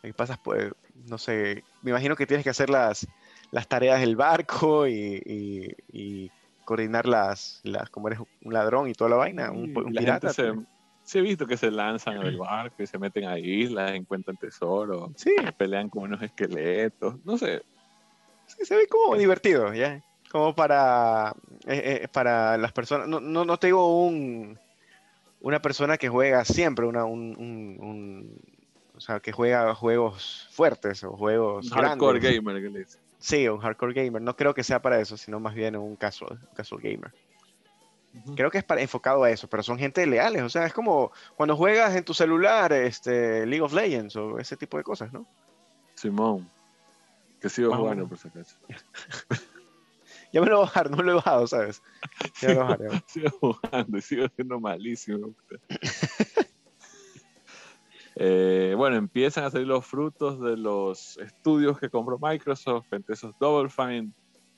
que pasas por, no sé, me imagino que tienes que hacer las, las tareas del barco y, y- y coordinar las, las, como eres un ladrón y toda la vaina, un, Sí, un la pirata. gente se, pues. he visto que se lanzan del *clears throat* barco y se meten a islas, encuentran tesoros, Sí, pelean con unos esqueletos, no sé. sí, se ve como divertido, ¿ya? Como para, eh, eh, para las personas, no, no, no te digo un, una persona que juega siempre, una, un, un- un- o sea, que juega juegos fuertes o juegos hardcore grandes. gamer que le dicen. Sí, un hardcore gamer. No creo que sea para eso, sino más bien un casual, un casual gamer. Creo que es para, enfocado a eso, pero son gente leales. O sea, es como cuando juegas en tu celular este, League of Legends o ese tipo de cosas, ¿no? Simón, que sigo Más jugando por si acaso. *laughs* Ya me lo voy a bajar, no me lo he bajado, ¿sabes? Ya me lo bajaré. *laughs* sigo jugando y sigo siendo malísimo. *laughs* Eh, bueno, empiezan a salir los frutos de los estudios que compró Microsoft, entre esos Double Fine.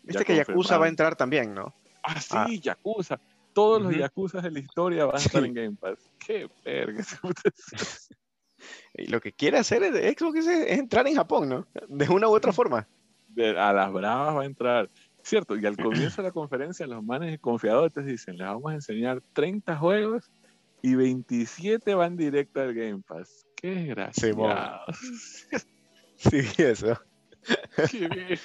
Viste que Yakuza va a entrar también, ¿no? Ah, sí, Ah. Yakuza. Todos los Ujú. Yakuza de la historia van a estar Sí. en Game Pass. Qué verga. *laughs* Y lo que quiere hacer es Xbox es, es entrar en Japón, ¿no? De una u otra forma. De- a las bravas va a entrar. Cierto, y al comienzo de la conferencia los manes confiados te dicen, les vamos a enseñar 30 juegos y 27 van directo al Game Pass. Qué desgraciado. *laughs* Sí, eso. Qué bien.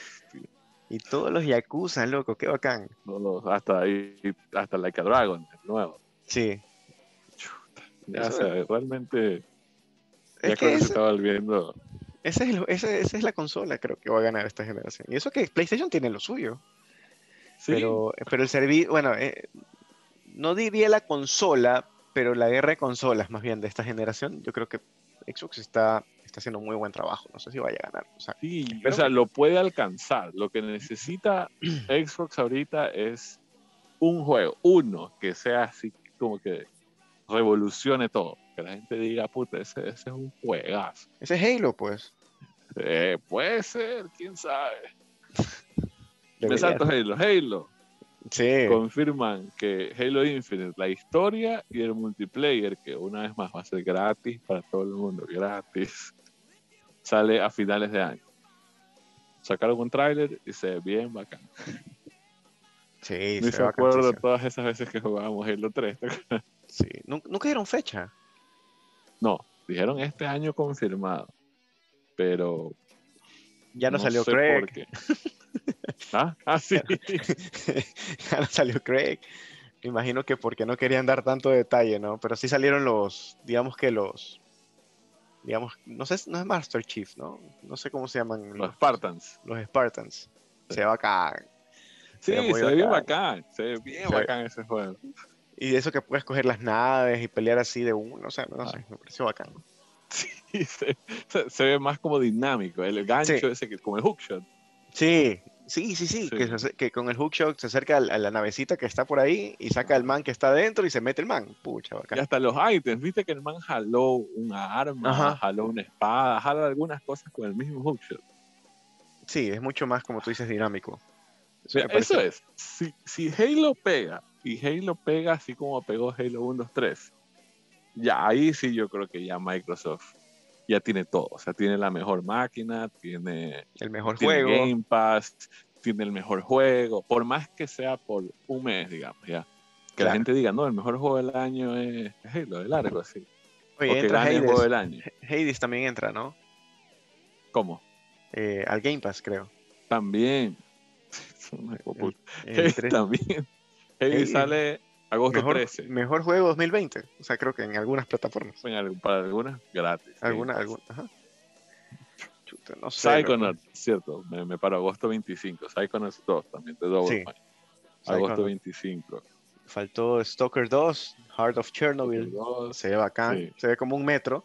Y todos los Yakuza, loco, qué bacán. No, no, hasta ahí, hasta Like a Dragon, el nuevo. Sí. Ya, Eso o sea, realmente ya Es creo que que se está volviendo. Esa es, el- ese- esa es la consola, creo que va a ganar esta generación. Y eso que PlayStation tiene lo suyo. Sí, Pero, pero el servicio, bueno, eh, no diría la consola, pero la guerra de consolas más bien de esta generación, yo creo que Xbox está, está haciendo muy buen trabajo. No sé si vaya a ganar. O sea, Sí, o sea, que- lo puede alcanzar. Lo que necesita *clears throat* Xbox ahorita es un juego, uno, que sea así como que revolucione todo. Que la gente diga, puta, ese, ese es un juegazo. ese es Halo, pues. Eh, puede ser, quién sabe. *laughs* Me salto. Halo. Halo. Sí. Confirman que Halo Infinite, la historia y el multiplayer, que una vez más va a ser gratis para todo el mundo, gratis, sale a finales de año. Sacaron un tráiler y se ve bien bacán. Sí, Ni se acuerdo todas esas veces que jugábamos Halo 3. ¿te acuerdas? Sí. ¿Nu- ¿Nunca dieron fecha? No, dijeron este año confirmado. Pero. Ya no, salió Craig. por qué. ¿Ah? ah, sí. *laughs* ya no salió Craig. Me imagino que porque no querían dar tanto detalle, ¿no? Pero sí salieron los, digamos que los, digamos, no sé, no es Master Chief, ¿no? No sé cómo se llaman Los Spartans. los Spartans. Se ve bacán. Sí, Se ve muy se ve bien bacán. Se ve bien Se bacán ese juego. Y de eso que puedes coger las naves y pelear así de uno, o sea, no Ah. sé, me pareció bacán. Sí, se, ve más como dinámico. El gancho Sí. ese que como el hookshot. Sí, sí, sí, sí, Sí. Que, se ace- que con el hookshot se acerca al- a la navecita que está por ahí y saca el man que está adentro y se mete el man. Pucha, Y bacán. hasta los items. Viste que el man jaló una arma, Ajá. jaló una espada, jala algunas cosas con el mismo hookshot. Sí, es mucho más, como tú dices, dinámico. Mira, eso es. Si, si Halo pega, y Halo pega así como pegó Halo 1, 2, 3, ya ahí sí yo creo que ya Microsoft ya tiene todo. O sea, tiene la mejor máquina, tiene, el mejor tiene juego. Game Pass, tiene el mejor juego, por más que sea por un mes, digamos, ya. Que la gente diga, no, el mejor juego del año es Halo, de largo, así. Oye, o entra gane el juego Hades. del año. Hades también entra, ¿no? ¿Cómo? Eh, al Game Pass, creo. También. *laughs* El Hades también. Hades Hades, sale agosto mejor, 13. mejor juego 2020. O sea, creo que en algunas plataformas. Para algunas gratis. Alguna, Game Pass. alguna, ajá. Chuta, no sé. cierto, me, me paro agosto 25. Psychonauts 2 también de Double Sí. Agosto Psychonauts. 25. Faltó Stalker 2, Heart of Chernobyl. Se ve bacán. Sí. Se ve como un metro.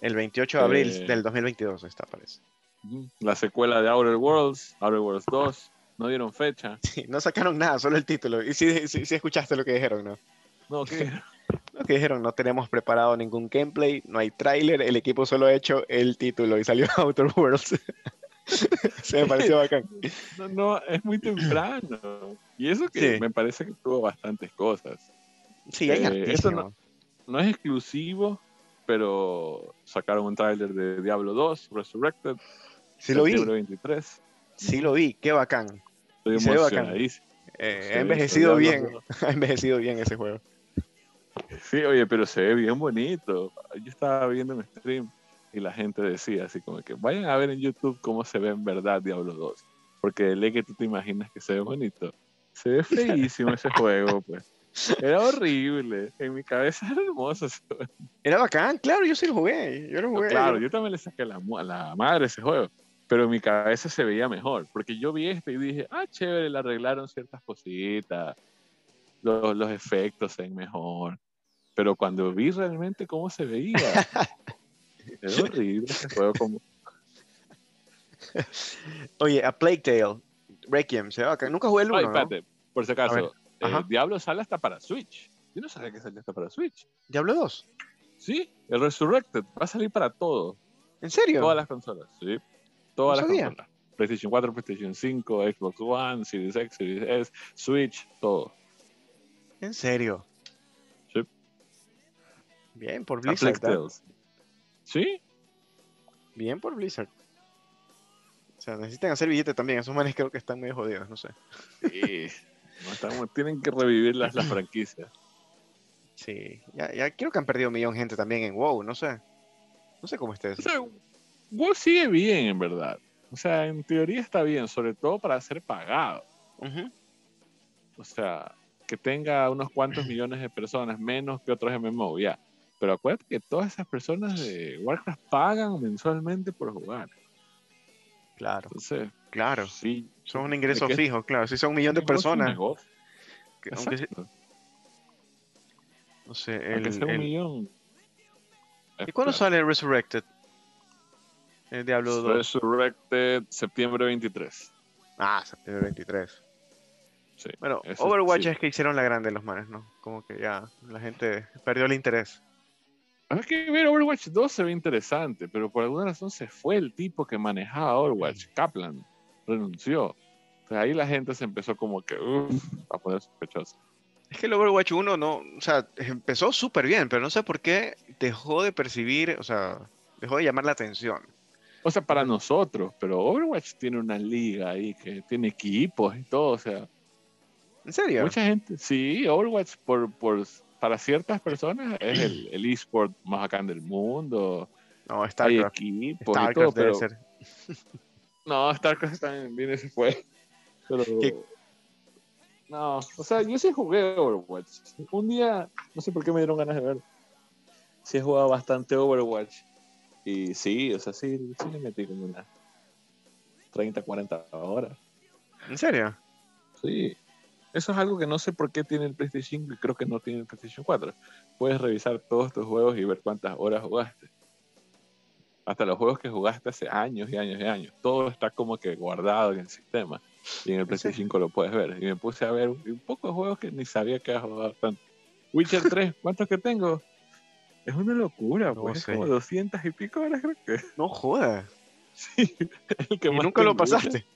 El 28 de abril Eh. del 2022 está, parece. La secuela de Outer Worlds, Outer Worlds 2. No dieron fecha. *laughs* Sí, no sacaron nada, solo el título. Y sí, sí, sí escuchaste lo que dijeron, ¿no? No, ¿qué? *laughs* Lo que dijeron, no tenemos preparado ningún gameplay, no hay tráiler, el equipo solo ha hecho el título y salió *laughs* Outer Worlds. Se me pareció bacán. No, no, es muy temprano. Y eso que me parece que tuvo bastantes cosas. Sí, hay Eh, esto no- No es exclusivo, pero sacaron un tráiler de Diablo 2, Resurrected, Sí lo vi, septiembre 23. sí lo vi, qué bacán. Estoy emocionadísimo. Eh, ha envejecido bien, 2. *laughs* ha envejecido bien ese juego. Sí, oye, pero se ve bien bonito. Yo estaba viendo un stream y la gente decía así como que vayan a ver en YouTube cómo se ve en verdad Diablo 2. Porque de ley que tú te imaginas que se ve bonito. Se ve feísimo ese juego, pues. Era horrible. En mi cabeza era hermoso. ese juego. Era bacán, claro, yo sí lo jugué. Yo lo jugué. Claro, yo- yo también le saqué la, la madre ese juego. Pero en mi cabeza se veía mejor. Porque yo vi este y dije, ah, chévere, le arreglaron ciertas cositas. Los, los efectos se ven mejor. Pero cuando vi realmente cómo se veía, *laughs* era horrible ese juego. Como, *laughs* Oye, a Plague Tale, Requiem, se ve bacán. Nunca jugué el 1, Ay, ¿no? espérate, por si acaso, eh. Diablo sale hasta para Switch. Yo no sabía que salía hasta para Switch. Diablo 2. Sí, el Resurrected va a salir para todo. ¿En serio? Todas las consolas, sí. Todas No las consolas. PlayStation 4, PlayStation 5, Xbox One, Series X, Series S, Switch, todo. ¿En serio? Sí. Bien por Blizzard. ¿ah? Sí, Bien por Blizzard. O sea, necesitan hacer billete también. Esos manes creo que están medio jodidos, no sé. sí. No, estamos- tienen que revivir las, las franquicias. Sí, ya, ya creo que han perdido un millón de gente también en WoW, no sé. No sé cómo esté O eso. sea, WoW sigue bien, en verdad. O sea, en teoría está bien, sobre todo para ser pagado. O sea, que tenga unos cuantos millones de personas, menos que otros MMO, ya. Pero acuérdate que todas esas personas de Warcraft pagan mensualmente por jugar. Claro, Entonces, claro. sí. Son un ingreso que- fijo, claro. Si son un millón de personas, que- aunque, se- no sé, Aunque el, sea un el- millón. ¿Y cuándo sale Resurrected? El Diablo 2. Resurrected, septiembre 23. Ah, septiembre 23. Sí, Bueno, Overwatch sí. es que hicieron la grande los manes, ¿no? Como que ya la gente perdió el interés. Es que ver Overwatch 2 se ve interesante, pero por alguna razón se fue el tipo que manejaba Overwatch, Kaplan, renunció. Entonces ahí la gente se empezó como que uff, a poner sospechosa. Es que el Overwatch 1 no, o sea, empezó súper bien, pero no sé por qué dejó de percibir, o sea, dejó de llamar la atención. O sea, para nosotros, pero Overwatch tiene una liga ahí que tiene equipos y todo, o sea, ¿En serio? mucha gente, sí, Overwatch por, por, para ciertas personas es el, el esport más bacán del mundo, No, hay StarCraft. equipos y todo, debe pero ser. *laughs* no, StarCraft también viene se fue. *laughs* Pero ¿Qué? no, o sea, yo sí jugué Overwatch. Un día, no sé por qué me dieron ganas de ver. Sí he jugado bastante Overwatch. Y sí, o sea, sí, sí le metí como unas 30, 40 horas. ¿En serio? Sí. Eso es algo que no sé por qué tiene el PlayStation 5 y creo que no tiene el PlayStation 4. Puedes revisar todos tus juegos y ver cuántas horas jugaste. Hasta los juegos que jugaste hace años y años y años. Todo está como que guardado en el sistema. Y en el PlayStation 5 lo puedes ver. Y me puse a ver un, un poco de juegos que ni sabía que había jugado tanto. Witcher 3, ¿cuántos que tengo? Es una locura, No pues. Es sé. como 200 y pico horas, creo que. No jodas. *laughs* Sí, el que ¿Y más nunca lo pasaste?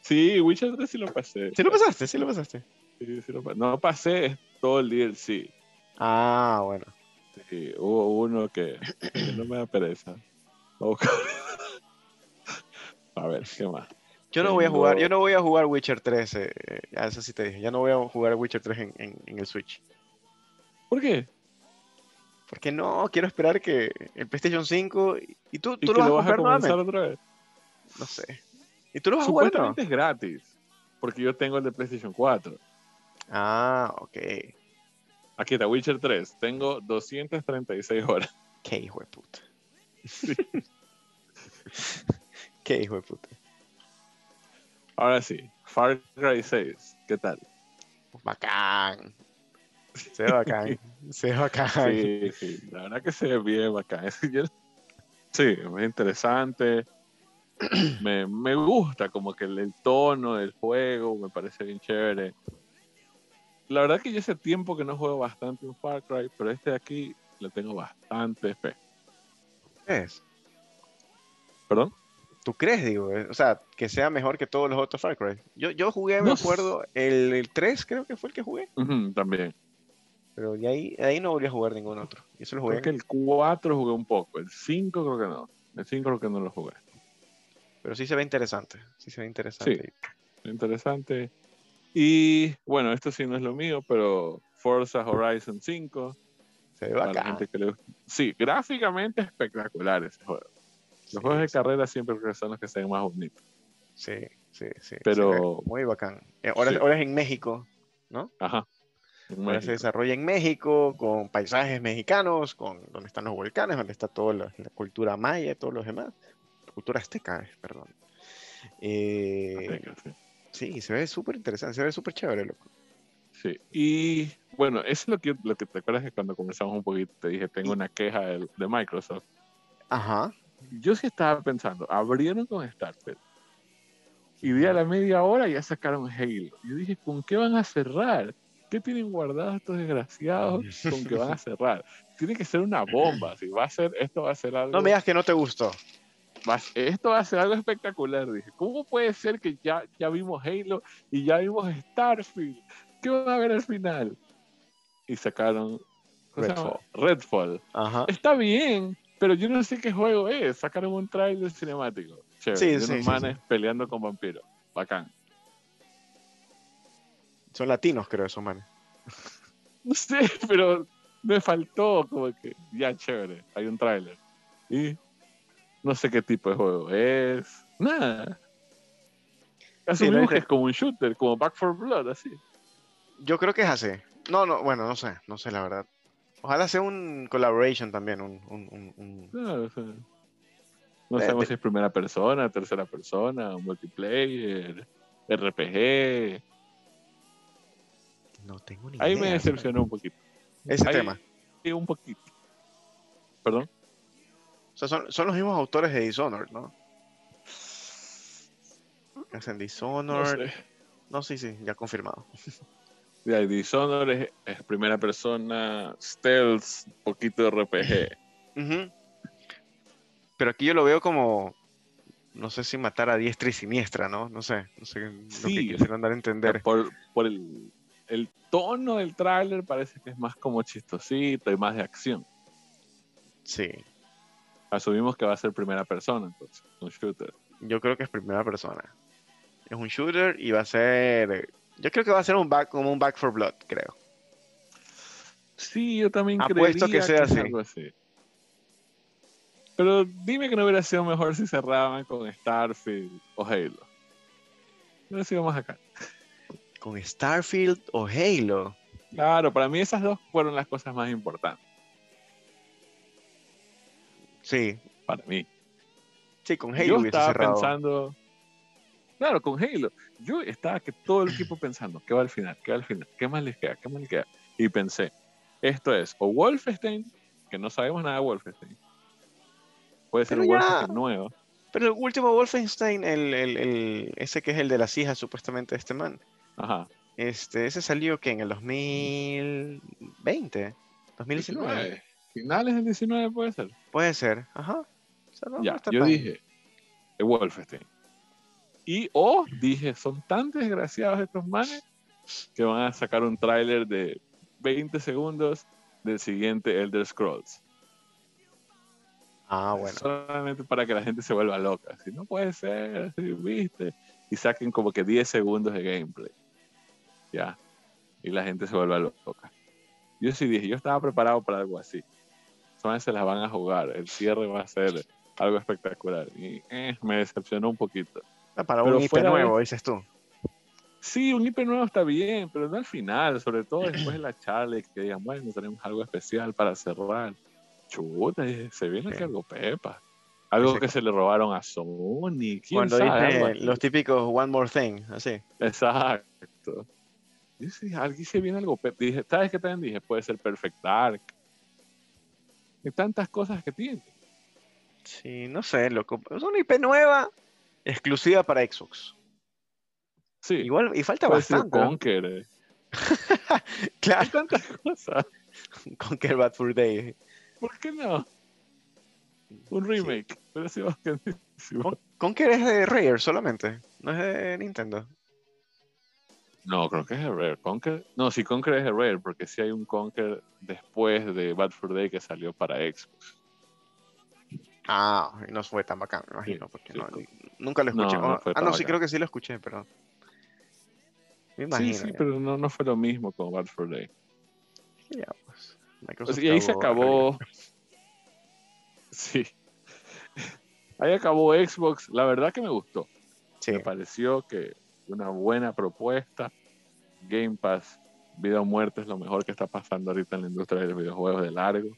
Sí, Witcher 3 sí lo pasé. ¿Sí lo pasaste? Sí lo pasaste. Sí, sí lo No pasé es todo el DLC. Ah, bueno. Sí, hubo uno que, que no me da pereza. *laughs* A ver, ¿qué más? Yo no voy a jugar, yo no voy a jugar Witcher 3, eh, eh, eso sí te dije, ya no voy a jugar Witcher 3 en, en- en el Switch. ¿Por qué? Porque no, quiero esperar que el PlayStation 5 y, tú, ¿Y tú lo vas lo a vas a comprar comenzar nuevamente. otra vez? No sé. ¿Y tú lo vas a jugar? Supuestamente es gratis. Porque yo tengo el de PlayStation 4. Ah, ok. Aquí está, Witcher 3. Tengo 236 horas. Qué hijo de puta. *laughs* Qué hijo de puta. Ahora sí, Far Cry 6. ¿Qué tal? Bacán. Se ve bacán. *laughs* Se ve bacán. Sí, sí, la verdad que se ve bien bacán. *laughs* Sí, es interesante. *clears throat* Me, me gusta como que el, el tono del juego, me parece bien chévere. La verdad que yo hace tiempo que no juego bastante un Far Cry, pero este de aquí le tengo bastante fe. ¿Crees? ¿Perdón? ¿Tú crees, digo? eh? O sea, que sea mejor que todos los otros Far Cry. Yo, yo jugué, me No acuerdo, el, el 3 creo que fue el que jugué. También. Pero de ahí, de ahí no volví a jugar ningún otro. Y eso lo jugué. Creo que el 4 jugué un poco, el 5 creo que no. El 5 creo que no lo jugué. Pero sí se ve interesante. Sí se ve interesante. Interesante. Y bueno, esto sí no es lo mío, pero Forza Horizon 5. Se ve bacán. le. Sí, gráficamente espectacular ese juego. Los Sí, juegos de sí. carrera siempre son los que se ven más bonitos. Sí, sí, sí. Pero- muy bacán. Eh, Ahora, Sí. ahora es en México, ¿no? Ajá. Ahora se desarrolla en México, con paisajes mexicanos, con donde están los volcanes, donde está toda la, la cultura maya y todos los demás. Cultura azteca, eh, perdón. Eh, Azteca, sí. sí, se ve súper interesante, se ve súper chévere, loco. Sí. Y bueno, eso es lo que, lo que te acuerdas que cuando comenzamos un poquito te dije, tengo una queja de, de Microsoft. Ajá. Yo sí estaba pensando, abrieron con Starfield. Y de a la media hora ya sacaron Halo. Yo dije, ¿con qué van a cerrar? ¿Qué tienen guardado estos desgraciados con que van a cerrar? Tiene que ser una bomba. Si va a ser, esto va a ser algo. No me digas que no te gustó. esto va a ser algo espectacular. Dije, ¿cómo puede ser que ya, ya vimos Halo y ya vimos Starfield? ¿Qué van a ver al final? Y sacaron. Redfall. Ajá. Está bien, pero yo no sé qué juego es. Sacaron un trailer cinemático. Chévere. Sí, de sí, unos sí, manes peleando con vampiros. Bacán. Son latinos, creo, esos manes. *laughs* No sé, pero me faltó como que ya chévere. Hay un tráiler. Y no sé qué tipo de juego es. Nada. Asumimos no que es- como un shooter, como Back for Blood, así. Yo creo que es así. No, no, bueno, no sé, no sé la verdad. Ojalá sea un collaboration también, un, un, un- un- No, o sea, no De- sabemos de- si es primera persona, tercera persona, multiplayer, RPG. No tengo ni Ahí idea. me decepcionó un poquito. Ese Ahí- tema. sí, un poquito. ¿Perdón? sea, son, son los mismos autores de Dishonored, ¿no? Hacen No Dishonored. sé. No, sí, sí, ya confirmado. Ya, Dishonored es, es primera persona, stealth, poquito de RPG. Pero aquí yo lo veo como, no sé si matar a diestra y siniestra, ¿no? No sé, no sé lo Sí. que quisieron dar a entender. Por, por el, el tono del tráiler parece que es más como chistosito y más de acción. Sí, Asumimos que va a ser primera persona, entonces, un shooter. yo creo que es primera persona. Es un shooter y va a ser, yo creo que va a ser un back como un Back for Blood, creo. Sí, yo también Apuesto creería que sea así. algo así. Pero dime que no hubiera sido mejor si cerraban con Starfield o Halo. Hubiera sido más acá. Con Starfield o Halo. Claro, para mí esas dos fueron las cosas más importantes. Sí, Para mí. sí, con Halo yo estaba cerrado. pensando. Claro, con Halo. Yo estaba que todo el equipo pensando, ¿qué va al final? ¿Qué va al final? ¿Qué más les queda? ¿Qué más les queda? Y pensé, esto es o Wolfenstein, que no sabemos nada de Wolfenstein. Puede ser un Wolfenstein nuevo. Pero el último Wolfenstein, el, el- el- ese que es el de las hijas supuestamente de este man, Ajá. este, ese salió que en el 2020, 2019. 19. Finales del 19 puede ser. Puede ser, ajá. O sea, no- no ya, yo tan- dije, el Wolfenstein. Y o dije, son tan desgraciados estos manes que van a sacar un tráiler de 20 segundos del siguiente Elder Scrolls. Ah, bueno. Solamente para que la gente se vuelva loca. Si no puede ser, si viste. Y saquen como que 10 segundos de gameplay. Ya. Y la gente se vuelva loca. Yo sí dije, yo estaba preparado para algo así. Solamente se las van a jugar. El cierre va a ser algo espectacular. Y eh, me decepcionó un poquito. Para pero un IP fuera de- nuevo, dices tú. Sí, un IP nuevo está bien, pero no al final, sobre todo después de la charla que digan, bueno, tenemos algo especial para cerrar. Chuta, dije, se viene Sí. algo pepa. Algo que se le robaron a Sony. ¿quién Cuando sabe? Dice los típicos One More Thing, así. Exacto. Sí, aquí se viene algo. Dije, ¿sabes qué también dije? Puede ser Perfect Dark. Hay tantas cosas que tiene. Sí, no sé, loco. Es una IP nueva, exclusiva para Xbox. Sí, Igual, y falta puede ser bastante. ¿no? Conker. eh. Hay *laughs* Claro, tantas cosas. *laughs* Conquer Bad Fur Day. ¿Por qué no? Un remake. Pero sí, bacanísimo. Con- Conquer es de Rare solamente, no es de Nintendo. No, creo que es de Rare. Conker. No, sí, Conker es de Rare, porque sí hay un Conker después de Bad Fur Day que salió para Xbox. Ah, y no fue tan bacán, me imagino, porque sí, no- con- nunca lo No, escuché. no fue ah, no, sí creo que sí lo escuché, pero. Me imagino. sí, sí, ya. pero no, no fue lo mismo con Bad Fur Day. Ya, pues, Microsoft y ahí se acabó. *laughs* Sí. Ahí acabó Xbox. La verdad que me gustó. Sí, Me pareció que una buena propuesta. Game Pass, vida o muerte es lo mejor que está pasando ahorita en la industria de los videojuegos de largo.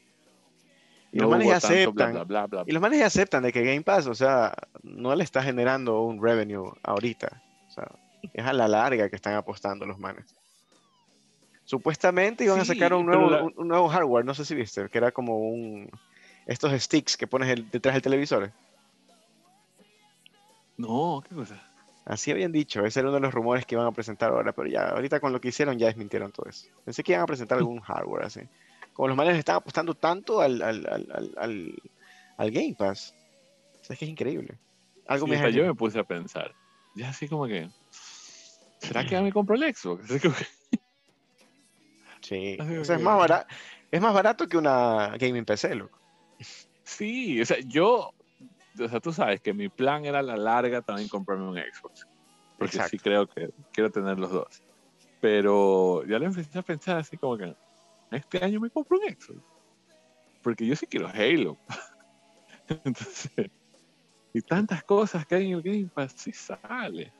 Y los manes aceptan. Bla, bla, bla, Y los manes aceptan de que Game Pass, o sea, no le está generando un revenue ahorita. O sea, es a la larga que están apostando los manes. Supuestamente iban a sacar un nuevo, la- un, un nuevo hardware, no sé si viste, que era como un estos sticks que pones el- detrás del televisor. No, qué cosa. Así habían dicho, ese era uno de los rumores que iban a presentar ahora, pero ya ahorita con lo que hicieron ya desmintieron todo eso. Pensé que iban a presentar algún hardware así. Como los manes están apostando tanto al, al, al, al, Game Pass. O sea, es que es increíble. Algo Sí, me yo me puse a pensar. Ya así como que. ¿Será que ya me compro el Xbox? Así como que- Sí, o sea, es más barato, es más barato que una gaming PC, loco. Sí, o sea, yo. O sea, tú sabes que mi plan era a la larga también comprarme un Xbox. Porque sí Exacto. creo que quiero tener los dos. Pero ya le empecé a pensar así como que. Este año me compro un Xbox. Porque yo sí quiero Halo. *laughs* Entonces. Y tantas cosas que hay en el Game Pass, sí sale.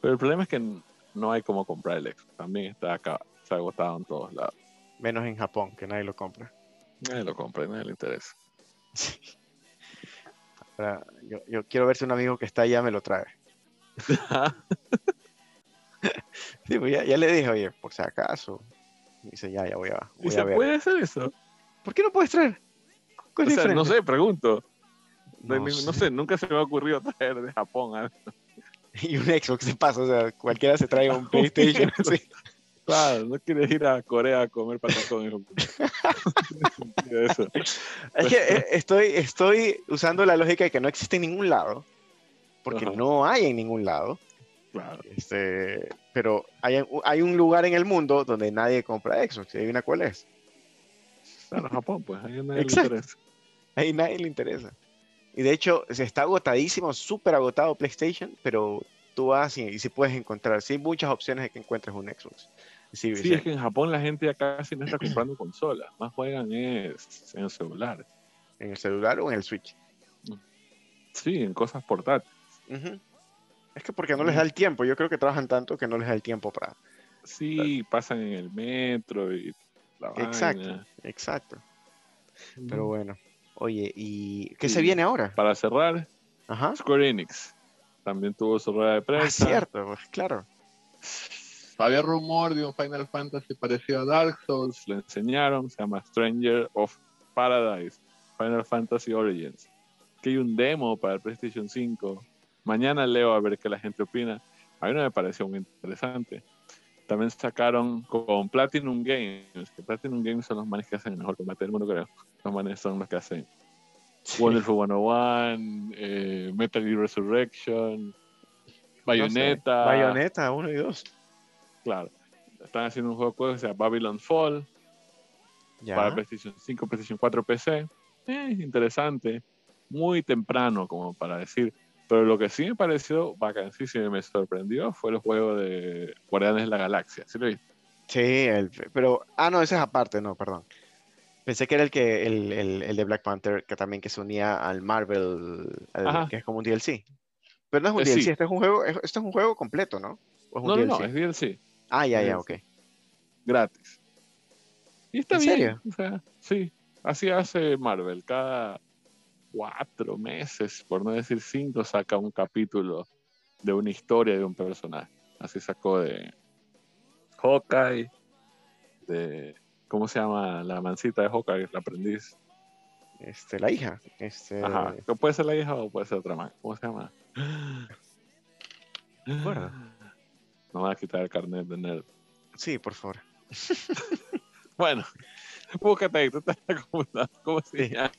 Pero el problema es que no hay como comprar el Xbox. También está acá, se ha agotado en todos lados. Menos en Japón, que nadie lo compra. Nadie lo compra, nadie le interesa. *laughs* Yo, yo quiero ver si un amigo que está allá me lo trae. *laughs* Sí, pues ya, ya le dije, oye, por si acaso. Y dice, ya, ya voy a, ¿Y voy se a ver. puede hacer eso? ¿Por qué no puedes traer? ¿Cuál O es sea, no sé, pregunto. No sé. no sé, nunca se me ha ocurrido traer de Japón. *laughs* Y un Xbox de paso, o sea, cualquiera se trae un *laughs* PlayStation. así. Claro, no quieres ir a Corea a comer patacón. Eso. Es que eh, estoy, estoy usando la lógica de que no existe en ningún lado, porque Ajá. no hay en ningún lado. Claro. Este, pero hay, hay un lugar en el mundo donde nadie compra Xbox. Y cuál es. Claro, Japón, pues ahí hay Exacto. interés. Ahí nadie le interesa. Y de hecho, se está agotadísimo, súper agotado PlayStation, pero tú vas y, y si puedes encontrar, sí muchas opciones de que encuentres un Xbox. Sí, Sí, es que en Japón la gente ya casi no está comprando consolas, más juegan es en el celular. En el celular o en el Switch. Sí, en cosas portátiles. Es que porque no les da el tiempo. Yo creo que trabajan tanto que no les da el tiempo para. Sí, pasan en el metro y la Exacto. vaina. Exacto. Pero bueno. Oye, ¿y qué Sí. se viene ahora? Para cerrar, Ajá. Square Enix también tuvo su rueda de Ah, prensa. cierto, pues, claro. Había rumor de un Final Fantasy parecido a Dark Souls, le enseñaron, se llama Stranger of Paradise, Final Fantasy Origins. Que hay un demo para el PlayStation 5. Mañana leo a ver qué la gente opina. A mí no me pareció muy interesante. También sacaron con Platinum Games, que Platinum Games son los manes que hacen el mejor combate del mundo, creo. Los manes son los que hacen Sí. Wonderful 101, eh, Metal Gear Resurrection, Bayonetta. Bayonetta 1 y 2. Claro. Están haciendo un juego que se llama Babylon Fall Ya. para PlayStation 5, PlayStation 4, PC. Eh, interesante. Muy temprano, como para decir. Pero lo que sí me pareció vacancísimo y me sorprendió fue el juego de Guardianes de la Galaxia. ¿Sí lo viste? Sí, el- pero. Ah, no, ese es aparte, no, perdón. Pensé que era el que el, el- el de Black Panther, que también que se unía al Marvel, al- que es como un DLC. Pero no es un Eh, DLC, sí. este es un juego, es- este es un juego completo, ¿no? ¿O es un No, no, no, DLC? es DLC, Ah, ya, ya, ok. gratis. Y está ¿En bien. serio? O sea, sí. Así hace Marvel. Cada cuatro meses, por no decir cinco, saca un capítulo de una historia de un personaje. Así sacó de Hawkeye, de. ¿Cómo se llama la mancita de Hawkeye? El aprendiz. Este, la hija. Este, Ajá. Puede ser la hija o puede ser otra más. ¿Cómo se llama? acuerdo. No me va a quitar el carnet de nerd. Sí, por favor. *laughs* Bueno, búscate ahí, tú estás acomodando. ¿Cómo se llama?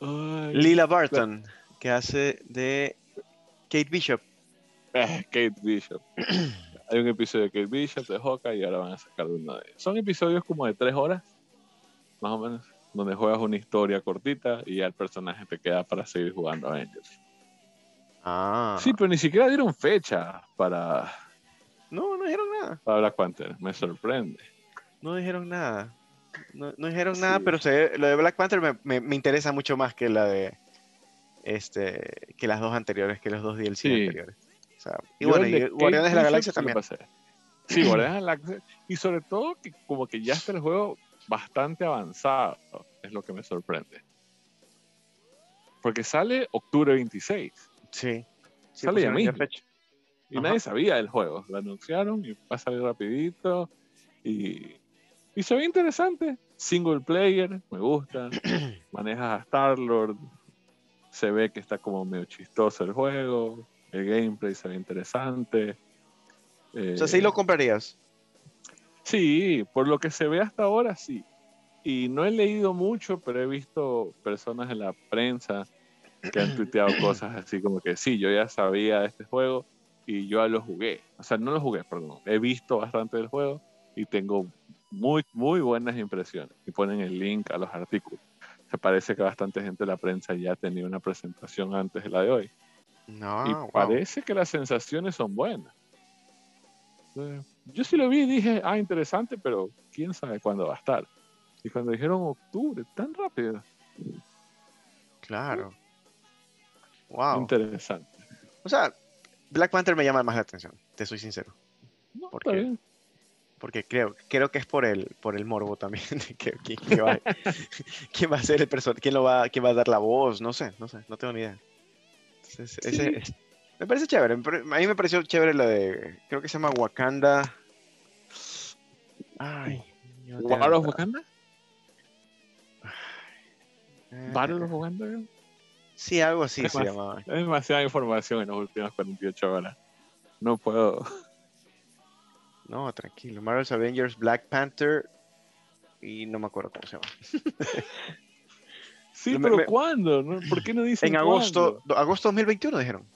Ay, Lila Barton, que hace de Kate Bishop. eh, Kate Bishop. *clears throat* Hay un episodio de Kate Bishop, de Hawkeye, y ahora van a sacar de uno de ellos. Son episodios como de tres horas, más o menos, donde juegas una historia cortita y ya el personaje te queda para seguir jugando Avengers. Ah. Sí, pero ni siquiera dieron fecha para, No, no dijeron nada. para Black Panther. Me sorprende. No dijeron nada. No, no dijeron Sí. nada, pero se- lo de Black Panther me, me- me interesa mucho más que la de este que las dos anteriores, que los dos DLC Sí. anteriores. O sea, y Yo bueno, y Guardianes de la Galaxia también. Sí, Guardianes de la Galaxia. Y sobre todo que como que ya está el juego bastante avanzado, es lo que me sorprende. Porque sale octubre 26 Sí. Sí, Sale ya mismo. fecha. y Ajá. nadie sabía del juego. Lo anunciaron y va a salir rapidito. Y, y se ve interesante. Single player, me gusta. *clears throat* Manejas a Star-Lord. Se ve que está como medio chistoso el juego. El gameplay se ve interesante. O sea, sí Eh, lo comprarías. Sí, por lo que se ve hasta ahora, sí. Y no he leído mucho, pero he visto personas en la prensa que han tuiteado cosas así como que sí, yo ya sabía de este juego y yo ya lo jugué. O sea, no lo jugué, perdón. He visto bastante del juego y tengo muy, muy buenas impresiones. Y ponen el link a los artículos. Se parece que bastante gente de la prensa ya ha tenido una presentación antes de la de hoy. No, y wow. parece que las sensaciones son buenas. Eh, Yo sí lo vi y dije, ah, interesante, pero quién sabe cuándo va a estar. Y cuando dijeron octubre, tan rápido, Claro. Wow. interesante. O sea, Black Panther me llama más la atención, te soy sincero. No, ¿Por está qué? bien. Porque creo, creo que es por el, por el morbo también. que- que- que va, *laughs* quién va a ser el personaje, quién lo va, quién va a dar la voz, no sé, no sé, no tengo ni idea. Entonces, ese- Sí. es- me parece chévere. A mí me pareció chévere la de, creo que se llama Wakanda. Ay. ¿War of Wakanda? eh, ¿Battle of Wakanda? Sí, algo así Es se más- llamaba. Es demasiada información en las últimas 48 horas. No puedo. No, tranquilo. Marvel's Avengers, Black Panther y no me acuerdo cómo se llama. Sí, pero me- ¿cuándo? ¿No? ¿Por qué no dicen En agosto, cuándo? do- agosto 2021 dijeron.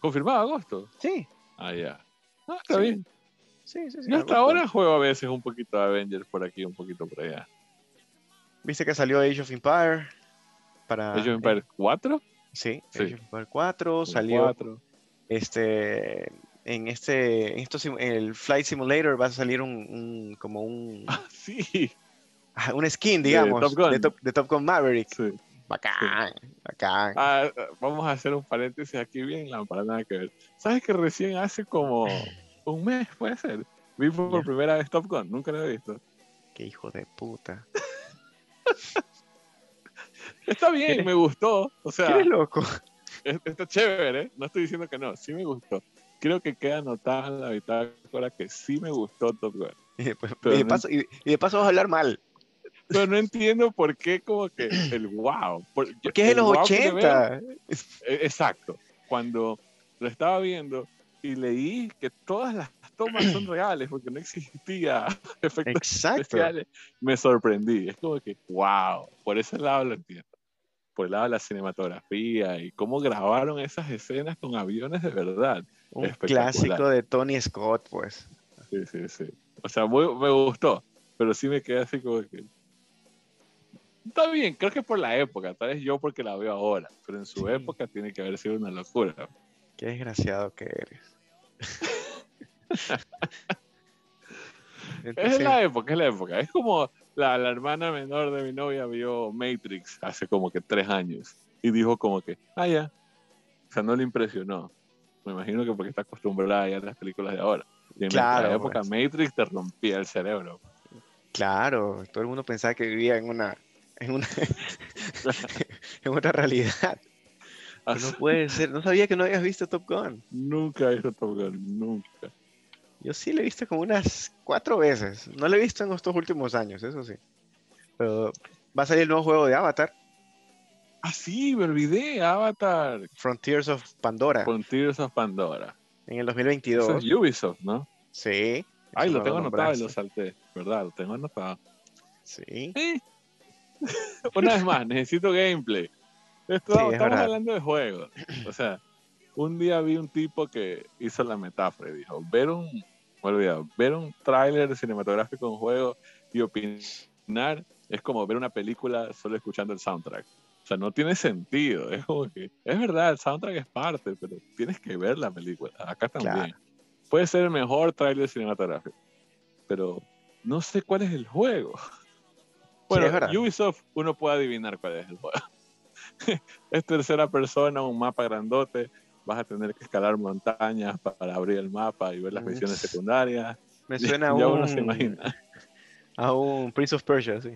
¿Confirmado agosto? Sí, Ah, ya. Ah, está Sí. bien. sí, sí. sí, Yo hasta ahora juego a veces un poquito de Avengers por aquí, un poquito por allá. Viste que salió Age of Empire para ¿Age of Empires 4? Sí, Sí. Age of Empire 4 salió 4. este en este en esto el Flight Simulator va a salir un, un- como un *laughs* Ah, sí. ah, un skin, digamos, Top Gun. de Top, de Top Gun Maverick. sí. Bacán, bacán. Ah, vamos a hacer un paréntesis aquí bien, la para nada que ver. ¿Sabes que recién hace como un mes, puede ser? Vi por Ya. primera vez Top Gun, nunca lo he visto. Qué hijo de puta. *laughs* Está bien, ¿Eres- me gustó. O sea, ¿Qué loco? es- está chévere, ¿eh? no estoy diciendo que no, sí me gustó. Creo que queda anotada en la bitácora que sí me gustó Top Gun. *laughs* Y, Pero y de paso, y, y de paso vas a hablar mal. Pero no entiendo por qué como que el wow. por- *laughs* Porque es de los wow que le veo- 80. *laughs* Eh, Exacto. Cuando lo estaba viendo y leí que todas las tomas son *clears throat* reales porque no existía efectos Exacto. especiales, me sorprendí. Es como que, wow, por ese lado lo entiendo. Por el lado de la cinematografía y cómo grabaron esas escenas con aviones de verdad. Un clásico de Tony Scott, pues. Sí, sí, sí. O sea, muy- me gustó, pero sí me quedé así como que... Está bien, creo que por la época, tal vez yo porque la veo ahora, pero en su Sí. época tiene que haber sido una locura. Qué desgraciado que eres. *laughs* Es la época, es la época. Es como la, la hermana menor de mi novia vio Matrix hace como que tres años y dijo como que, ah, ya. O sea, no le impresionó. Me imagino que porque está acostumbrada ya a las películas de ahora. Y en Claro, la época pues. Matrix te rompía el cerebro. Claro, todo el mundo pensaba que vivía en una, en una, *laughs* en otra realidad. Pero no puede *laughs* ser, no sabía que no habías visto Top Gun. Nunca he visto Top Gun, nunca. Yo sí lo he visto como unas cuatro veces. No lo he visto en estos últimos años, eso sí. Pero va a salir el nuevo juego de Avatar, Ah, sí, me olvidé, Avatar. Frontiers of Pandora, Frontiers of Pandora. en el Eso 2022. es Ubisoft, ¿no? Sí. Ay, eso lo tengo anotado y lo salté. ¿Verdad? Lo tengo anotado. Sí. Eh. *laughs* Una vez más, necesito gameplay. Esto, Sí, es estamos hablando de juegos. O sea, un día vi un tipo que hizo la metáfora y dijo, ver un, me he olvidado, ver un tráiler cinematográfico de un juego y opinar es como ver una película solo escuchando el soundtrack. O sea, no tiene sentido. Es como que, es verdad, el soundtrack es parte, pero tienes que ver la película. Acá también. Claro. Puede ser el mejor tráiler cinematográfico, pero no sé cuál es el juego. Bueno. Ubisoft uno puede adivinar cuál es el juego. *laughs* es tercera persona, un mapa grandote, vas a tener que escalar montañas pa- para abrir el mapa y ver las misiones secundarias. Me *laughs* suena a ya un, uno se imagina. a un Prince of Persia, sí.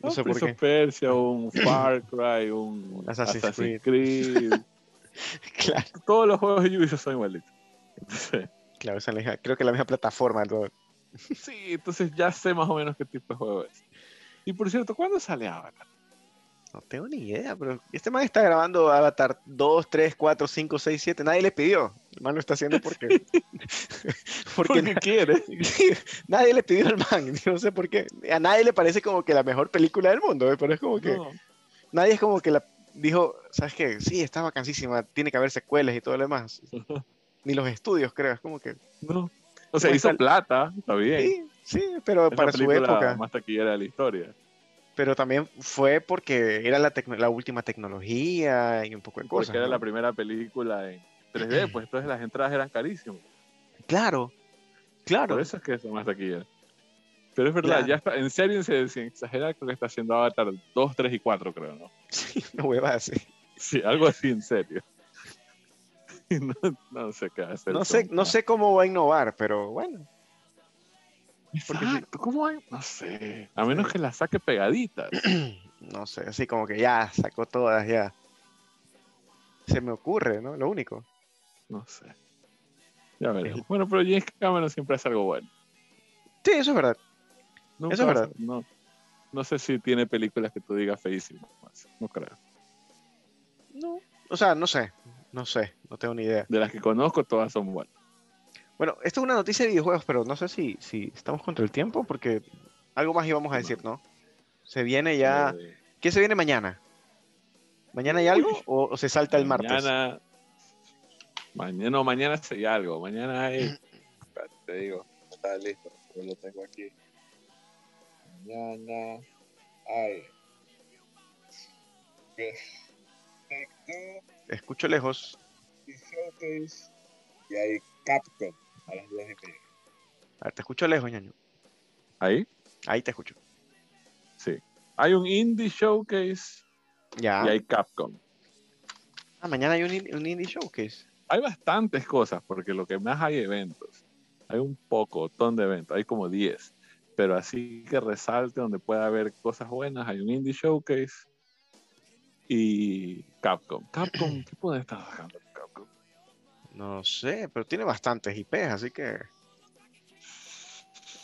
No Un sé por Prince qué. of Persia, un *coughs* Far Cry, un Assassin's Assassin's, Creed. *laughs* Claro, Todos los juegos de Ubisoft son igualitos. Entonces, claro, esa es la misma- creo que la misma plataforma. todo. sí, entonces ya sé más o menos qué tipo de juego es. Y por cierto, ¿cuándo sale Avatar? No tengo ni idea, pero este man está grabando Avatar 2, 3, 4, 5, 6, 7. Nadie le pidió. El man lo está haciendo porque. *laughs* porque Porque quiere. *laughs* nadie le pidió al man. yo No sé por qué. A nadie le parece como que la mejor película del mundo, ¿eh? pero es como que. No. Nadie es como que la dijo, ¿sabes qué? Sí, está vacancísima, tiene que haber secuelas y todo lo demás. Ni los estudios, creo. Es como que. No. O sea, ¿Cómo hizo plata, está bien. Sí, sí, pero Es la para su época. más taquillera de la historia. Pero también fue porque era la, la última tecnología y un poco de cosas. Porque era ¿no? la primera película en 3D, *clears throat* pues entonces las entradas eran carísimas. Claro, claro. Por eso es que es la más taquillera. Pero es verdad, Claro. ya está, en serio, sin, sin exagerar, creo que está haciendo Avatar 2, 3 y 4, creo, ¿no? *laughs* Sí, una hueva así. Sí, algo así en serio. *laughs* No, no sé qué hacer. No sé, no sé cómo va a innovar, pero bueno. Porque sí. Exacto, ¿cómo hay? No sé. A menos que la saque pegaditas. *clears throat* No sé, así como que ya sacó todas, ya. Se me ocurre, ¿no? Lo único. No sé. Ya veremos. Bueno, pero James Cameron siempre hace algo bueno. Sí, eso es verdad. Nunca Eso es verdad. No, no sé si tiene películas que tú digas feísimas. No creo. No. O sea, no sé. No sé. No tengo ni idea. De las que conozco, todas son buenas. Bueno, esto es una noticia de videojuegos, pero no sé si, si estamos contra el tiempo, porque algo más íbamos a decir, ¿no? Se viene ya. Eh, ¿Qué se viene mañana? ¿Mañana hay algo o, o se salta el martes? Mañana. Mañana, no, mañana sería algo. Mañana hay. Te digo. Está listo. Yo lo tengo aquí. Mañana hay. Escucho lejos. Y hay Capcom a las 10 y media. A ver, te escucho lejos, ñaño. ¿Ahí? Ahí te escucho. Sí. Hay un Indie Showcase Ya. y hay Capcom. Ah, mañana hay un, in- un indie showcase. Hay bastantes cosas, porque lo que más hay eventos. Hay un poco, ton de eventos, hay como 10. Pero así que resalte donde pueda haber cosas buenas, hay un Indie Showcase y Capcom. Capcom, *clears throat* ¿qué puede estar Capcom? No sé, pero tiene bastantes IPs, así que.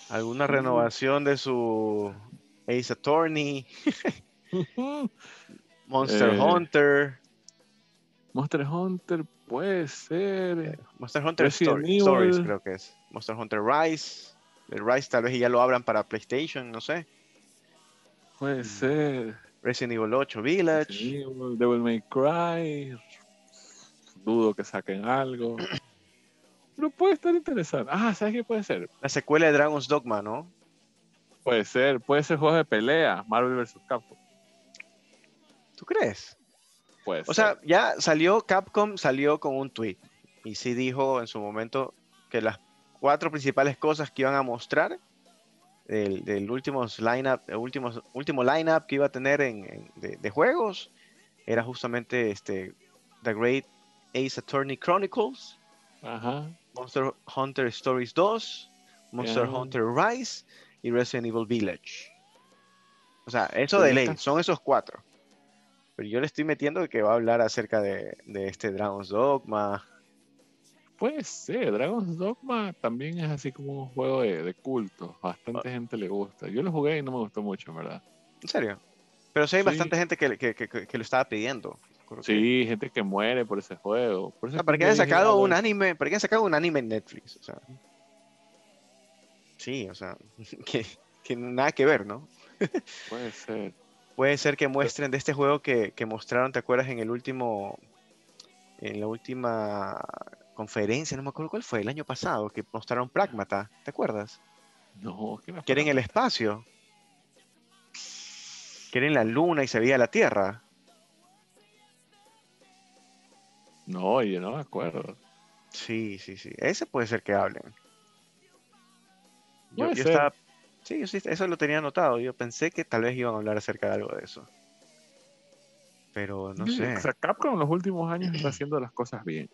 ¿Alguna renovación de su Ace Attorney, *laughs* Monster Eh, Hunter, Monster Hunter puede ser. Monster Hunter Resident Story- Evil. Stories, creo que es. Monster Hunter Rise. El Rise tal vez ya lo abran para PlayStation, no sé. Puede ser. Resident Evil 8 Village. Resident Evil, Devil May Cry. Dudo que saquen algo. Pero puede estar interesante. Ah, ¿sabes qué puede ser? La secuela de Dragon's Dogma, ¿no? Puede ser, puede ser juegos de pelea, Marvel vs. Capcom. ¿Tú crees? Puede O ser. sea, ya salió, Capcom salió con un tweet y sí dijo en su momento que las cuatro principales cosas que iban a mostrar del, del último lineup, el último, último lineup que iba a tener en, en- de, de juegos era justamente este The Great Ace Attorney Chronicles, Ajá. Monster Hunter Stories 2, Monster. Hunter Rise y Resident Evil Village. O sea, eso de ley, son esos cuatro. Pero yo le estoy metiendo que va a hablar acerca de, de este Dragon's Dogma. Puede ser, Dragon's Dogma también es así como un juego de, de culto. Ah. Bastante gente le gusta. Yo lo jugué y no me gustó mucho, en verdad. ¿En serio? Pero sí hay Sí. bastante gente que, que- que- que- que lo estaba pidiendo. Que- Sí, gente que muere por ese juego. Por Ah, para hayan dije, sacado "Ah, un bueno". anime, para que hayan sacado un anime en Netflix. O sea. Sí, o sea, *laughs* que, que nada que ver, ¿no? *laughs* Puede ser. Puede ser que muestren de este juego que, que mostraron, ¿te acuerdas? En el último, en la última conferencia, no me acuerdo cuál fue, el año pasado, que mostraron Pragmata, ¿te acuerdas? No, que era Que era en el espacio. Que era en la luna y se veía la Tierra. No, yo no me acuerdo. Sí, sí, sí. Ese puede ser que hablen. Yo, yo estaba. Sí, yo sí, eso lo tenía anotado. Yo pensé que tal vez iban a hablar acerca de algo de eso. Pero no Sí, sé. O sea, Capcom en los últimos años está haciendo las cosas bien.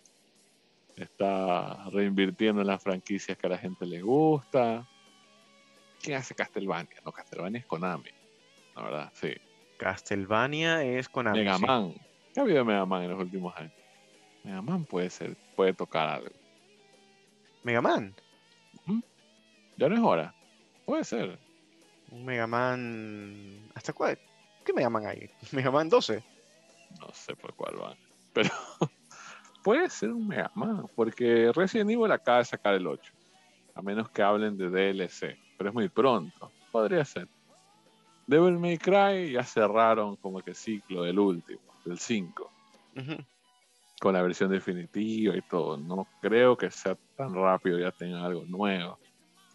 Está reinvirtiendo en las franquicias que a la gente le gusta. ¿Quién hace Castlevania? No, Castlevania es Konami. La verdad, sí. Castlevania es con Mega Man. ¿Qué ha habido de Mega Man en los últimos años? Mega Man puede ser, puede tocar algo. Mega Man. Ya no es hora. Puede ser. Un Mega Man. ¿Hasta cuál? ¿Qué Mega Man hay? *laughs* Mega Man 12. No sé por cuál van. Pero *laughs* puede ser un Mega Man. Porque Resident Evil acaba de sacar el 8. A menos que hablen de DLC. Pero es muy pronto. Podría ser. Devil May Cry ya cerraron como que ciclo del último, del 5. Ujú. Con la versión definitiva y todo. No creo que sea tan rápido ya tengan algo nuevo.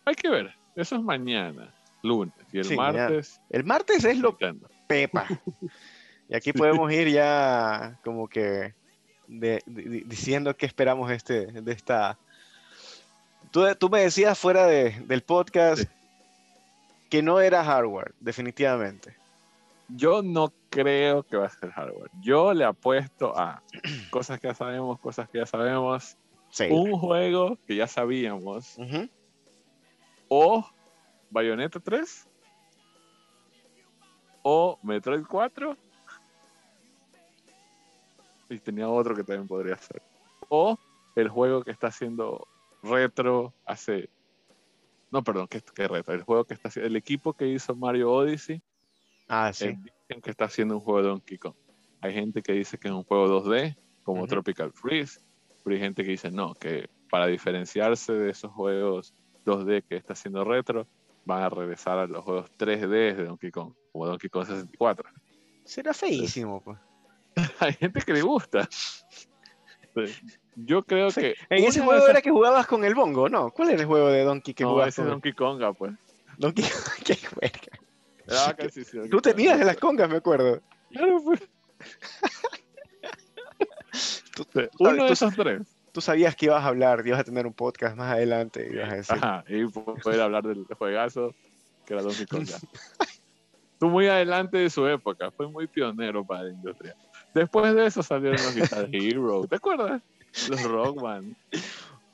Hay que ver. Eso es mañana, lunes. Y el Sí, martes, El martes es lo Nintendo. pepa. *laughs* Y aquí podemos ir ya como que de- diciendo qué esperamos este, de esta... Tú, tú me decías fuera de- del podcast Sí. que no era hardware, definitivamente. Yo no creo que va a ser hardware. Yo le apuesto a cosas que ya sabemos, cosas que ya sabemos. Sí. Un juego que ya sabíamos. O Bayonetta 3. O Metroid 4. Y tenía otro que también podría ser. O el juego que está haciendo retro hace. No, perdón, que, que retro. El juego que está haciendo. El equipo que hizo Mario Odyssey. Ah, sí. eh, dicen que está haciendo un juego de Donkey Kong. Hay gente que dice que es un juego 2D, como Ujú. Tropical Freeze, pero hay gente que dice no, que para diferenciarse de esos juegos 2D que está haciendo retro, van a regresar a los juegos 3D de Donkey Kong, como Donkey Kong 64. Será feísimo, pues. *laughs* hay gente que le gusta. Yo creo Sí, que. En ese juego esas- era que jugabas con el bongo, ¿no? ¿Cuál era el juego de Donkey que No, jugabas ese es con Donkey Konga, pues. Donkey *laughs* Qué juerga. Ah, casi sí, Donkey Tú tenías de las congas, me acuerdo. Claro, pues. Tú, Uno tú- de esos tres. tú sabías que ibas a hablar, ibas a tener un podcast más adelante y ibas a decir. Ajá, y po- poder hablar del juegazo que era Donkey Konga. *laughs* Tú muy adelante de su época, fue muy pionero para la industria. Después de eso salieron los Guitar *laughs* Hero, ¿te acuerdas? Los Rockman.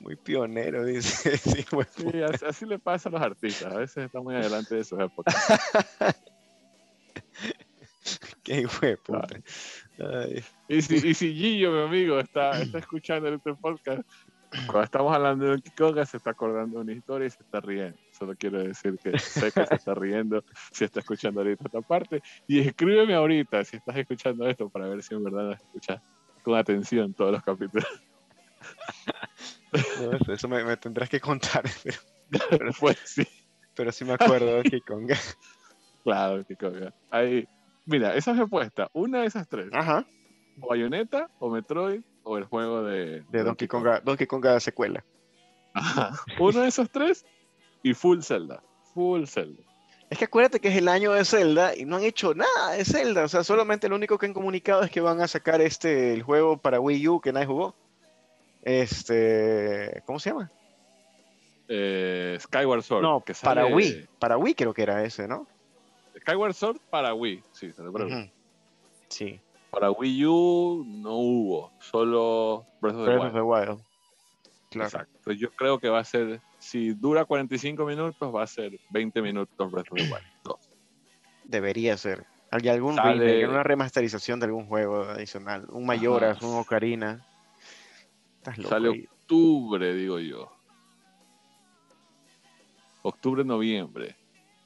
Muy pionero, *laughs* dice. Sí. Sí, así, así le pasa a los artistas, a veces están muy adelante de su época. *laughs* Qué hijo de puta. Ay, Y si, y si Gillo, mi amigo, está, está *clears throat* escuchando este podcast, cuando estamos hablando de Donkey Konga, se está acordando de una historia y se está riendo. Solo quiero decir que sé que se está riendo si está escuchando ahorita esta parte. Y escríbeme ahorita si estás escuchando esto para ver si en verdad escuchas con atención todos los capítulos. *laughs* no, eso, eso me, me tendrás que contar, *laughs* pero, pues sí, pero sí me acuerdo de Donkey Konga. claro, Donkey Konga. Ahí, mira, esa respuesta, una de esas tres, Ajá, o Bayonetta, o Metroid, o el juego de, de Donkey Konga, Donkey Konga secuela. Ajá. Uno de esos tres y full Zelda. Full Zelda. Es que acuérdate que es el año de Zelda y no han hecho nada de Zelda. O sea, solamente lo único que han comunicado es que van a sacar este el juego para Wii U que nadie jugó. Este, ¿cómo se llama? Eh, Skyward Sword. No, que para Wii. Para Wii creo que era ese, ¿no? Skyward Sword para Wii. Sí, se lo. Ujú. Sí. Para Wii U no hubo. Solo Breath of the Breath of Wild. the Wild. Claro. Exacto. Yo creo que va a ser. Si dura 45 minutos, va a ser 20 minutos Breath of the Wild. Dos. Debería ser. Hay algún Sale- remake, una remasterización de algún juego adicional. Un Mayoras, Ajá. un Ocarina. Estás loco. Sale ahí. octubre, digo yo. Octubre, noviembre.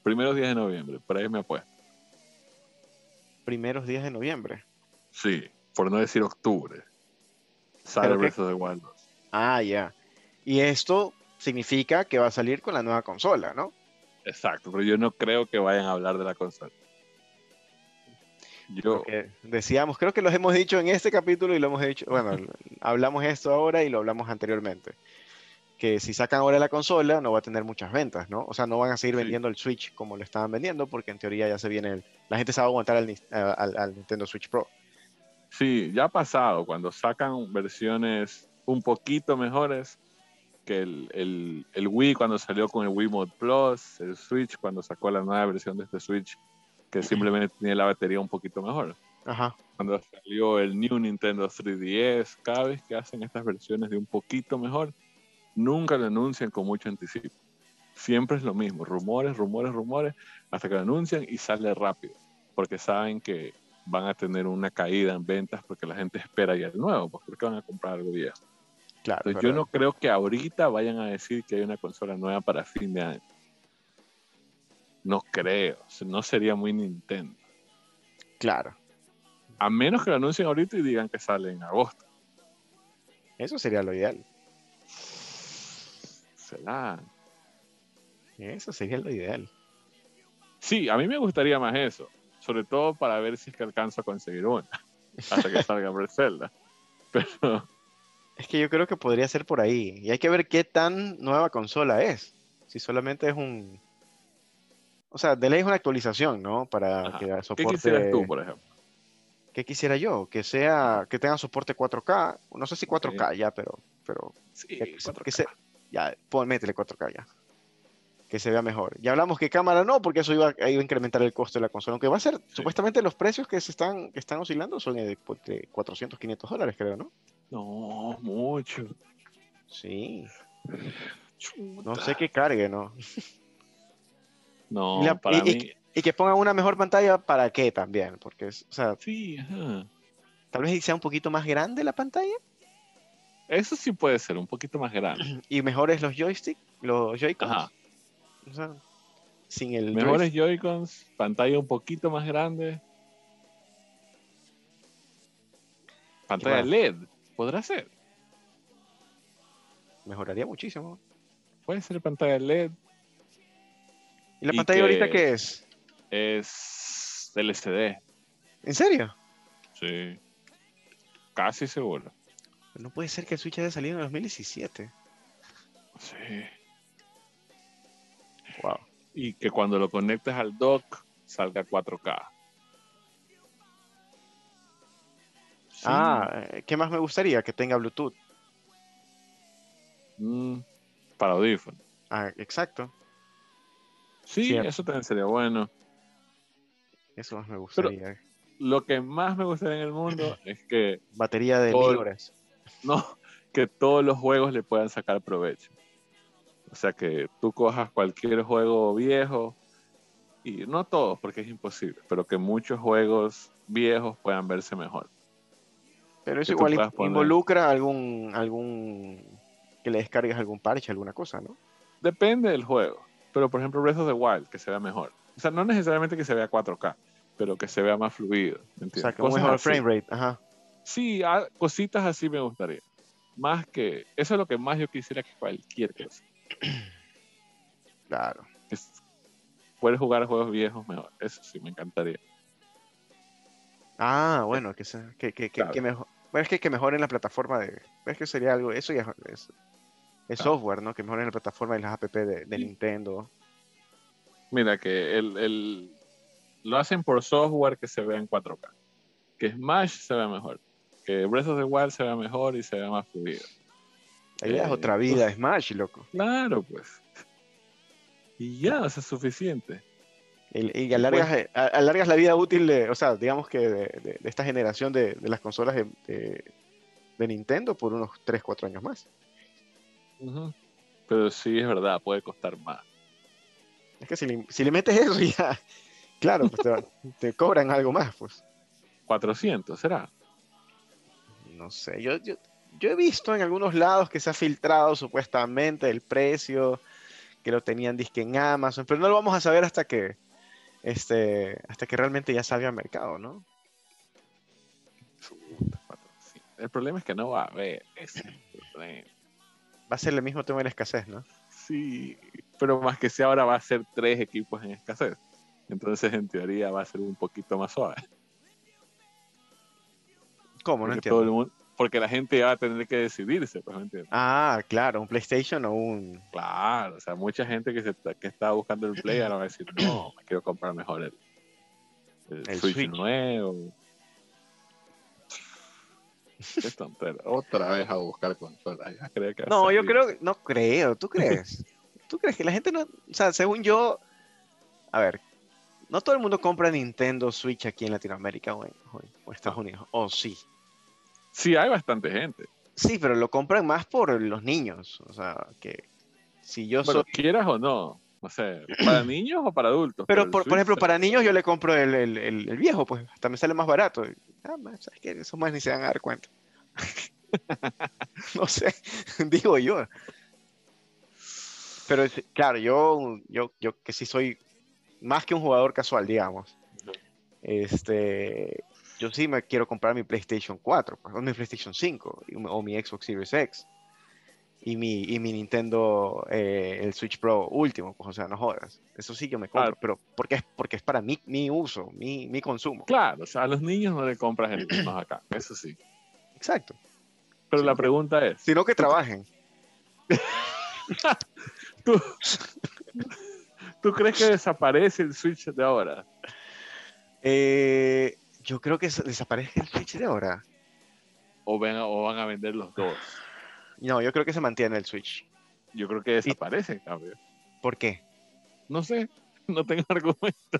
Primeros días de noviembre. Por ahí me apuesto. Primeros días de noviembre. Sí, por no decir octubre. Sale Breath of the Wild 2. Ah, ya. Y esto significa que va a salir con la nueva consola, ¿no? Exacto, pero yo no creo que vayan a hablar de la consola. Yo, Porque decíamos, creo que los hemos dicho en este capítulo y lo hemos dicho, bueno, *laughs* hablamos esto ahora y lo hablamos anteriormente. Que si sacan ahora la consola no va a tener muchas ventas, ¿no? O sea, no van a seguir Sí. vendiendo el Switch como lo estaban vendiendo porque en teoría ya se viene el... La gente se va a aguantar al, al- al Nintendo Switch Pro. sí, ya ha pasado, cuando sacan versiones un poquito mejores que el, el- el Wii cuando salió con el Wii Mode Plus, el Switch cuando sacó la nueva versión de este Switch que simplemente tenía la batería un poquito mejor. Ajá. Cuando salió el New Nintendo 3DS, cada vez que hacen estas versiones de un poquito mejor, nunca lo anuncian con mucho anticipo. Siempre es lo mismo, rumores, rumores, rumores, hasta que lo anuncian y sale rápido, porque saben que van a tener una caída en ventas porque la gente espera ya el nuevo, porque van a comprar algo viejo. Claro. Entonces yo no creo que ahorita vayan a decir que hay una consola nueva para fin de año. No creo, no sería muy Nintendo. Claro. A menos que lo anuncien ahorita y digan que sale en agosto. Eso sería lo ideal. Será. Eso sería lo ideal. Sí, a mí me gustaría más eso. Sobre todo para ver si es que alcanzo a conseguir una. Hasta que salga Zelda. Pero Es que yo creo que podría ser por ahí. Y hay que ver qué tan nueva consola es. Si solamente es un... O sea, de ley es una actualización, ¿no? Para Ajá. que ¿qué soporte... quisieras tú, por ejemplo? ¿Qué quisiera yo? Que sea, que tenga soporte 4K. No sé si 4K ya, pero, pero Sí, que, que 4K. se- ya, pon, métele 4K ya. Que se vea mejor. Ya hablamos que cámara no, porque eso iba, iba a incrementar el costo de la consola. Aunque va a ser, supuestamente los precios que se están, que están oscilando son de, pues, de 400, 500 dólares, creo, ¿no? No, mucho. Sí. No sé qué cargue, ¿no? *laughs* No, Y la- para y- mí. Y que pongan una mejor pantalla, ¿para qué también? Porque, es- o sea, Sí, ajá. tal vez sea un poquito más grande la pantalla Eso sí puede ser un poquito más grande. *clears throat* y mejores los joysticks, los Joy-Cons. Ajá. O sea, sin el Mejores. Joy-Cons, pantalla un poquito más grande. Pantalla? LED, podrá ser. Mejoraría muchísimo. Puede ser pantalla LED, ¿Y la Y pantalla ahorita qué es? es LCD. ¿En serio? Sí. Casi seguro. No puede ser que el Switch haya salido en 2017. Sí. Wow. Y que cuando lo conectes al dock salga 4K. Sí. Ah, eh, ¿qué más me gustaría? Que tenga Bluetooth. Mm, para audífono. Ah, exacto. Sí, Cierto. eso también sería bueno. Eso más me gustaría. Lo que más me gustaría en el mundo *clears throat* es que Batería de Todo- mil horas. *laughs* no, que todos los juegos le puedan sacar provecho. O sea que tú cojas cualquier juego viejo y no todos porque es imposible, pero que muchos juegos viejos puedan verse mejor. Pero eso igual involucra algún, algún que le descargues algún parche, alguna cosa, ¿no? Depende del juego. Pero por ejemplo Breath of the Wild, que se vea mejor. O sea, no necesariamente que se vea 4K, pero que se vea más fluido. ¿me O entiendes? sea, que un mejor frame rate, ajá. Sí, cositas así me gustaría. Más que, eso es lo que más yo quisiera que cualquier cosa. *clears throat* Claro. Que s- poder jugar juegos viejos mejor. Eso sí me encantaría. Ah, bueno, que, sea, que, que, que, Claro. que mejor. Bueno, es que, que mejoren la plataforma de. Es que sería algo. Eso ya es, es- es Claro. software, ¿no? Que mejoren la plataforma y las app de, de Sí. Nintendo. Mira, que el, el- lo hacen por software que se vea en 4K. Que Smash se vea mejor. Que Breath of the Wild se vea mejor y se vea más fluido. Ahí das Eh, otra vida a Smash, loco. Claro, pues. Y ya, o sea, es suficiente. Y, y alargas, a- alargas la vida útil de. O sea, digamos que de, de- de esta generación de, de las consolas de, de- de Nintendo por unos 3, 4 años más. Pero sí, es verdad, puede costar más. Es que si le, si le metes eso *laughs* ya. Claro, pues te, cobran algo más, pues. 400, ¿será? No sé, yo, yo, yo he visto en algunos lados que se ha filtrado supuestamente el precio, que lo tenían disque en Amazon, pero no lo vamos a saber hasta que, este, hasta que realmente ya salga al mercado, ¿no? Chuta, 400. El problema es que no va a haber. Ese problema. Va a ser el mismo tema de la escasez, ¿no? Sí, pero más que sea ahora va a ser tres equipos en escasez. Entonces, en teoría, va a ser un poquito más suave. ¿Cómo? No porque, todo entiendo. el mundo, porque la gente ya va a tener que decidirse, pues, ¿me entiendes? Ah, claro, un PlayStation o un... Claro, o sea, mucha gente que, se está, que está buscando el Play ahora va a decir, no, me quiero comprar mejor el, el, El Switch, Switch. nuevo. *laughs* Qué tontera. Otra vez a buscar consolas. Ya creo que va a No, yo creo que, no creo, ¿tú crees? *laughs* ¿Tú crees que la gente no, o sea, según yo, a ver, no todo el mundo compra Nintendo Switch aquí en Latinoamérica o en, o Estados No. Unidos, o sí. Sí, hay bastante gente. Sí, pero lo compran más por los niños. O sea, que si yo soy. quieras o no. No sé, ¿para niños o para adultos? Pero, por, ejemplo, para niños yo le compro el, el- el- el viejo, pues hasta me sale más barato. Ah, man, ¿sabes qué? Esos más ni se van a dar cuenta. *laughs* no sé, *laughs* digo yo. Pero claro, yo, yo, yo que sí soy más que un jugador casual, digamos. Este, yo sí me quiero comprar mi PlayStation 4, pues, o mi PlayStation 5, y- o mi Xbox Series X. Y mi, y mi Nintendo, eh, el Switch Pro último, pues, o sea, no jodas. Eso sí yo me compro, Claro. pero porque es, porque es para mi, mi uso, mi, mi consumo. Claro, o sea, a los niños no le compras el más acá, eso sí. Exacto. Pero Sí, la pregunta es, Sino que trabajen. *laughs* ¿tú, ¿tú crees que desaparece el Switch de ahora? Eh, yo creo que desaparezca el Switch de ahora. ¿O, ven, ¿O van a vender los dos? No, yo creo que se mantiene el Switch. Yo creo que desaparece, cambio. ¿Por qué? No sé, *laughs* no tengo argumento.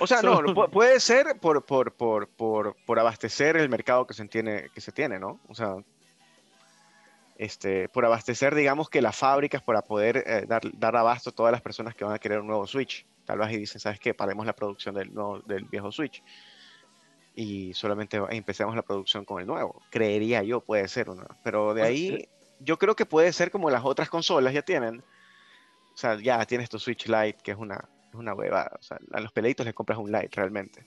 O sea, no, puede ser por, por, por, por, por abastecer el mercado que se tiene, que se tiene, ¿no? O sea, este, por abastecer, digamos que las fábricas para poder eh, dar, dar abasto a todas las personas que van a querer un nuevo Switch. Tal vez y dicen, ¿sabes qué? Paremos la producción del, nuevo- del viejo Switch. Y solamente empecemos la producción con el nuevo. Creería yo, puede ser, ¿no? Pero de ahí, yo creo que puede ser como las otras consolas ya tienen. O sea, ya tienes tu Switch Lite, que es una, es una huevada. O sea, a los peleitos les compras un Lite realmente.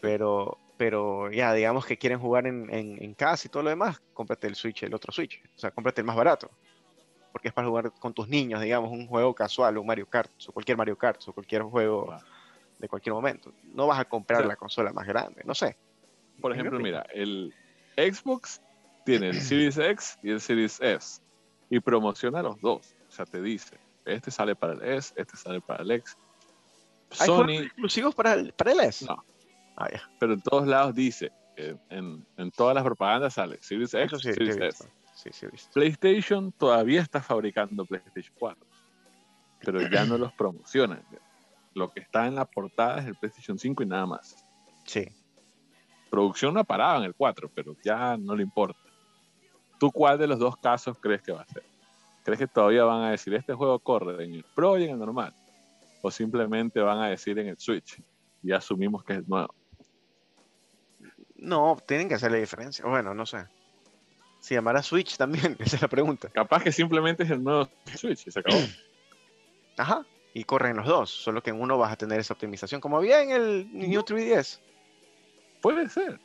Pero pero ya, digamos que quieren jugar en, en, en casa y todo lo demás, cómprate el Switch, el otro Switch. O sea, cómprate el más barato. Porque es para jugar con tus niños, digamos, un juego casual, un Mario Kart, o cualquier Mario Kart, o cualquier juego de cualquier momento. No vas a comprar la consola más grande, no sé. Por ejemplo, mira, el Xbox tiene el Series *clears throat* X y el Series S y promociona los dos. O sea, te dice, este sale para el S, este sale para el X. ¿Hay Sony, exclusivos para el, para el S? No. Ah, pero en todos lados dice, en, en todas las propagandas sale Series X, sí, Series. S. Sí, sí. PlayStation todavía está fabricando PlayStation 4, pero ya no los promocionan. Lo que está en la portada es el PlayStation 5 y nada más. Sí. Producción no ha parado en el 4, pero ya no le importa. ¿Tú cuál de los dos casos crees que va a ser? ¿Crees que todavía van a decir este juego corre en el Pro y en el normal? ¿O simplemente van a decir en el Switch? Y asumimos que es nuevo. No, tienen que hacer la diferencia. Bueno, no sé. Se llamará Switch también, *laughs* esa es la pregunta. Capaz que simplemente es el nuevo Switch y se acabó. *clears throat* Ajá. Y corren los dos, solo que en uno vas a tener esa optimización, como había en el New 3DS. Puede ser.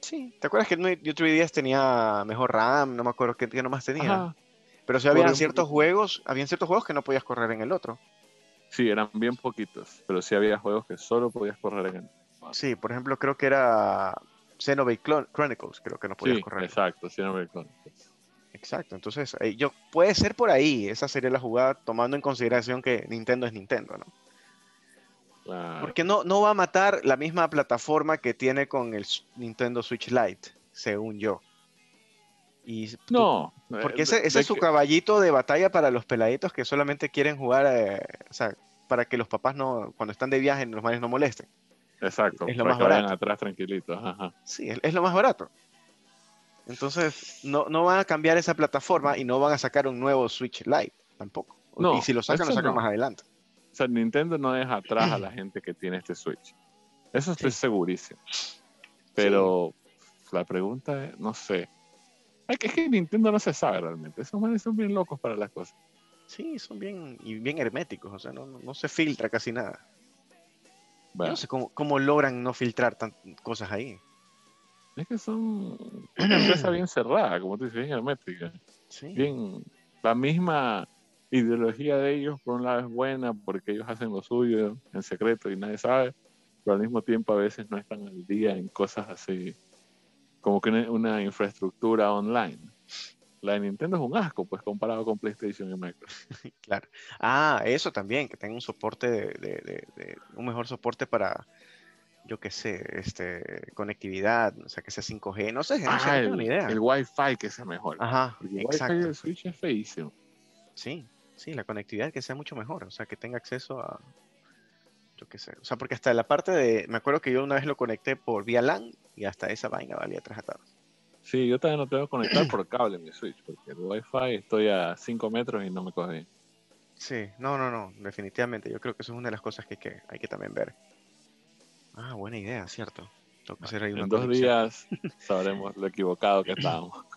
Sí. ¿Te acuerdas que New 3DS tenía mejor RAM? No me acuerdo qué, qué nomás tenía. Ajá. Pero sí Corre habían ciertos juegos, habían ciertos juegos que no podías correr en el otro. Sí, eran bien poquitos, pero sí había juegos que solo podías correr en el. Sí, por ejemplo, creo que era Xenoblade Chronicles, creo que no podías Sí, correr. exacto, me acuerdo. Exacto, entonces eh, yo puede ser por ahí, esa sería la jugada tomando en consideración que Nintendo es Nintendo, ¿no? Claro. Porque no, no va a matar la misma plataforma que tiene con el Nintendo Switch Lite, según yo. Y tú- No, porque eh, ese, de- ese es su que- caballito de batalla para los peladitos que solamente quieren jugar, eh, o sea, para que los papás no, cuando están de viaje, los manes no molesten. Exacto, es lo para más que vayan barato. atrás tranquilitos. Ajá. Sí, es, es lo más barato. Entonces, no, no van a cambiar esa plataforma y no van a sacar un nuevo Switch Lite tampoco. No, y si lo sacan, lo sacan no. más adelante. O sea, Nintendo no deja atrás a la *clears throat* gente que tiene este Switch. Eso estoy Sí. segurísimo. Pero la pregunta es, no sé. Es que, es que Nintendo no se sabe realmente. Esos manes son bien locos para las cosas. Sí, son bien, y bien herméticos, o sea, no, no- no se filtra casi nada. Yo no sé cómo, cómo logran no filtrar tan, cosas ahí. es que son una empresa *clears throat* bien cerrada, como tú dices, bien hermética. Sí. Bien, la misma ideología de ellos, por un lado es buena porque ellos hacen lo suyo en secreto y nadie sabe, pero al mismo tiempo a veces no están al día en cosas así, como que una, infraestructura online. La de Nintendo es un asco, pues comparado con PlayStation y Microsoft. *laughs* Claro. Ah, eso también, que tenga un soporte de, de- de- de- un mejor soporte para, yo qué sé, este, conectividad, o sea, que sea 5G, no sé, no sé, no Ah, tengo el, ni idea. el Wi-Fi que sea mejor. Ajá, Porque el Wi-Fi exacto. del Switch es feísimo. Sí, sí, la conectividad que sea mucho mejor, o sea, que tenga acceso a, yo qué sé, o sea, porque hasta la parte de, me acuerdo que yo una vez lo conecté por vía LAN y hasta esa vaina valía tres atados. Sí, yo también lo tengo que conectar por cable mi Switch, porque el Wi-Fi estoy a 5 metros y no me coge bien. Sí, no, no, no, definitivamente, yo creo que eso es una de las cosas que hay que, hay que también ver. Ah, buena idea, cierto. Tengo que hacer ahí una En dos conexión. días sabremos lo equivocado que estábamos. *laughs*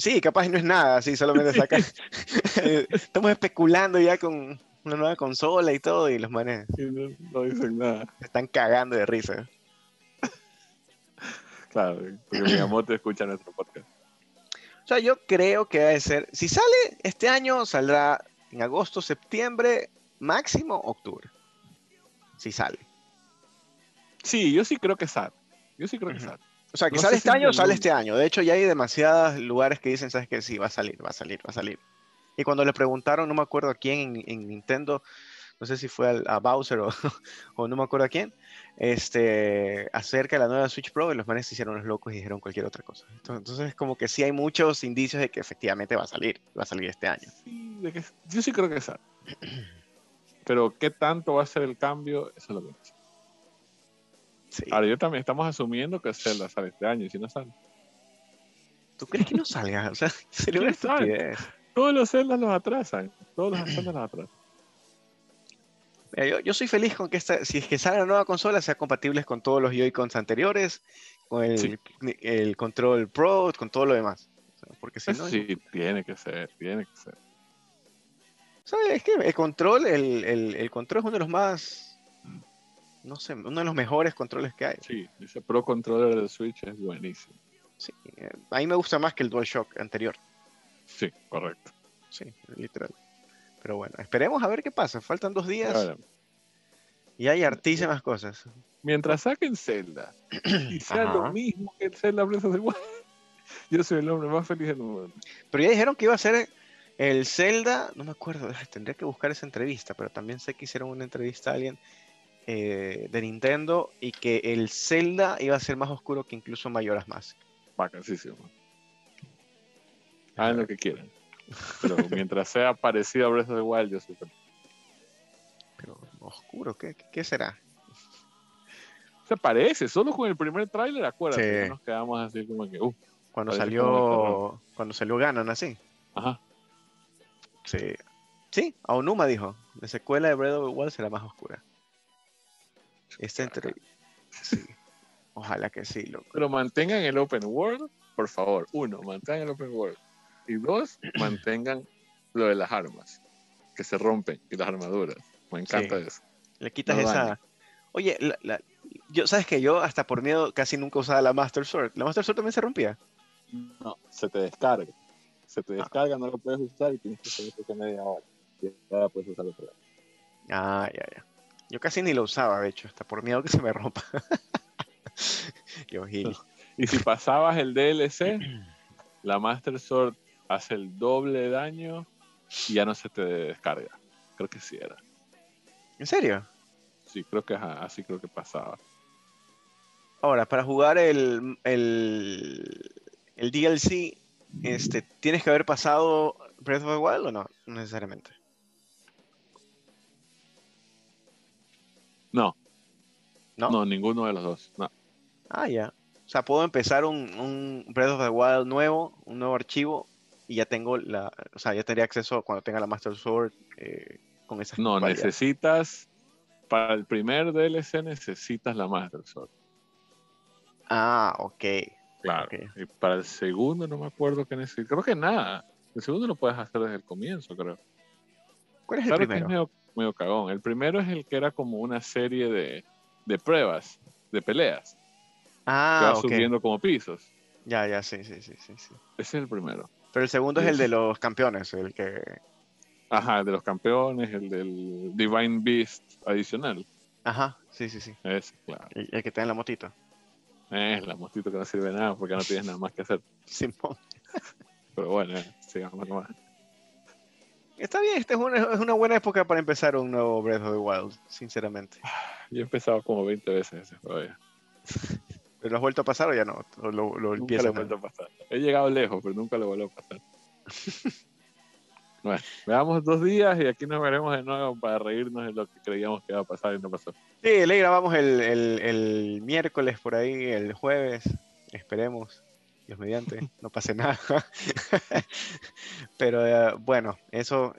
Sí, capaz no es nada, así solamente saca. *laughs* Estamos especulando ya con una nueva consola y todo, y los manes Y no, no dicen nada. se están cagando de risa. Claro, porque Miyamoto escucha nuestro podcast. O sea, yo creo que debe ser. Si sale este año, saldrá en agosto, septiembre, máximo octubre. Si sale. Sí, yo sí creo que sale. Yo sí creo que sale. O sea, que No sale este si año, sale este año. De hecho, ya hay demasiados lugares que dicen, ¿sabes qué? Sí, va a salir, va a salir, va a salir. Y cuando le preguntaron, no me acuerdo a quién en, en Nintendo, no sé si fue al- a Bowser o, *laughs* o no me acuerdo a quién, este, acerca de la nueva Switch Pro, y los manes se hicieron los locos y dijeron cualquier otra cosa. Entonces, entonces, como que sí hay muchos indicios de que efectivamente va a salir, va a salir este año. Sí, de que- yo sí creo que sale. *clears throat* Pero qué tanto va a ser el cambio, eso es lo que sé. Sí. Ahora, yo también estamos asumiendo que Zelda sale este año, y si no sale. ¿Tú crees que no salga? O sea. Todos los Zeldas los atrasan. Todos los Zeldas los atrasan. Mira, yo, yo soy feliz con que esta, si es que sale la nueva consola, sea compatible con todos los Joy-Cons anteriores, con el, Sí. el control Pro, con todo lo demás. O sea, porque si no, sí, tiene que ser, tiene que ser. ¿sabes? Es que el control, el, el- el control es uno de los más no sé, uno de los mejores controles que hay. Sí, ese Pro Controller del Switch es buenísimo. Sí, eh, a mí me gusta más que el DualShock anterior. Sí, correcto. Sí, literal. Pero bueno, esperemos a ver qué pasa. Faltan dos días y hay hartísimas cosas. mientras saquen Zelda y *clears throat* sea Ajá. lo mismo que el Zelda Breath of the Wild, *laughs* yo soy el hombre más feliz del mundo. Pero ya dijeron que iba a ser el Zelda, no me acuerdo, tendría que buscar esa entrevista, pero también sé que hicieron una entrevista a alguien eh, de Nintendo y que el Zelda iba a ser más oscuro que incluso Mayoras Mask. Vacancísimo. Hagan lo que quieran. Pero mientras sea parecido a Breath of the Wild, yo soy feliz. Pero oscuro, ¿qué, qué- será? Se parece, solo con el primer tráiler, acuérdate, Sí. nos quedamos así como que, uh, Cuando salió, cuando salió Ganon así. ajá. Sí. Sí, Aonuma dijo, la secuela de Breath of the Wild será más oscura. Esta entre... Sí. Ojalá que sí, loco. Pero mantengan el open world, por favor. Uno, mantengan el open world. Y dos, mantengan lo de las armas, que se rompen, y las armaduras. Me encanta eso. Le quitas No esa. Oye, la- la- yo, ¿sabes que Yo hasta por miedo casi nunca usaba la Master Sword. La Master Sword también se rompía. No, se te descarga. Se te Ah. descarga, no lo puedes usar y tienes que hacer eso media hora. Y ya puedes usar otra vez. Ah, ya, ya. Yo casi ni lo usaba, de hecho, hasta por miedo que se me rompa. *laughs* yo, Gil. Y si pasabas el DLC, *clears throat* la Master Sword hace el doble daño y ya no se te descarga. Creo que sí era. ¿En serio? Sí, creo que ajá, así creo que pasaba. Ahora, para jugar el, el, el DLC, este, ¿tienes que haber pasado Breath of the Wild o no? No necesariamente. No, ¿No? no, ninguno de los dos. No. Ah, ya. O sea, puedo empezar un, un Breath of the Wild nuevo, un nuevo archivo, y ya tengo la. O sea, ya tendría acceso cuando tenga la Master Sword eh, con esas No, cualidades. necesitas, para el primer DLC necesitas la Master Sword. Ah, ok. Claro. Y para el segundo no me acuerdo qué necesitas. Creo que nada. El segundo lo puedes hacer desde el comienzo, creo. ¿Cuál es el Claro primero? Medio, cagón. El primero es el que era como una serie de, de pruebas, de peleas, que Ah, va ok. subiendo como pisos. Ya, ya, sí, sí, sí, sí, sí. Ese es el primero. Pero el segundo es el de los campeones, el que. Ajá, el de los campeones, el del Divine Beast adicional. Ajá, sí, sí, sí. Ese, claro. El, el que está en la motito. Es la mostito que no sirve de nada porque no tienes nada más que hacer. *laughs* Simón. Pero bueno, eh, sigamos nomás. Está bien, esta es una, es una buena época para empezar un nuevo Breath of the Wild, sinceramente. Yo he empezado como 20 veces ese juego ya. ¿Pero lo has vuelto a pasar o ya no? ¿O lo, lo Nunca lo he vuelto a pasar. He llegado lejos, pero nunca lo vuelvo a pasar. bueno, veamos dos días y aquí nos veremos de nuevo para reírnos de lo que creíamos que iba a pasar y no pasó. Sí, le grabamos el, el- el miércoles por ahí, el jueves. Esperemos, Dios mediante, no pase nada. *laughs* Pero eh, bueno, eso.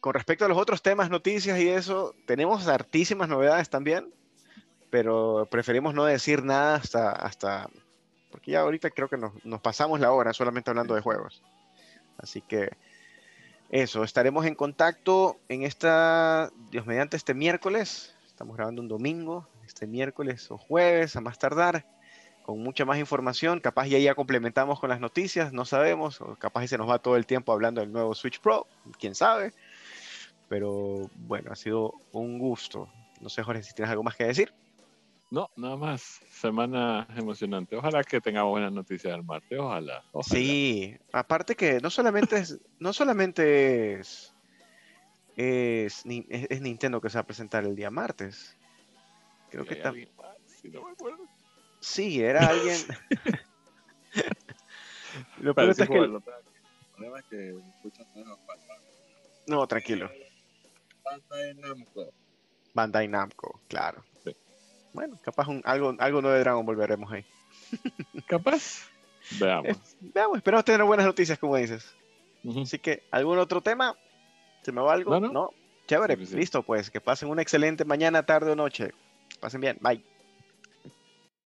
Con respecto a los otros temas, noticias y eso, tenemos hartísimas novedades también, pero preferimos no decir nada hasta, hasta porque ya ahorita creo que nos, nos pasamos la hora solamente hablando de juegos. Así que eso, estaremos en contacto en esta, Dios mediante, este miércoles. Estamos grabando un domingo, este miércoles o jueves, a más tardar, con mucha más información. Capaz ya ya complementamos con las noticias, no sabemos, o capaz y se nos va todo el tiempo hablando del nuevo Switch Pro, quién sabe. Pero bueno, ha sido un gusto. No sé, Jorge, si tienes algo más que decir. No, nada más. Semana emocionante. Ojalá que tengamos buenas noticias del martes. Ojalá. ojalá. Sí, aparte que no solamente es, no solamente es, es, Ni- es- es Nintendo que se va a presentar el día martes. Creo que hay tam- alguien más, si no me acuerdo. Sí, era alguien. *laughs* Lo peor es que El problema es que escuchan no, tranquilo. Bandai Namco. Bandai Namco, claro. Sí. Bueno, capaz un, algo, algo nuevo de Dragon Ball veremos ahí. *laughs* Capaz. Veamos. Eh, veamos, esperamos tener buenas noticias, como dices. Así que, ¿algún otro tema? ¿Se me va algo? No, no. Chévere, listo, pues. Que pasen una excelente mañana, tarde o noche. Pasen bien, bye.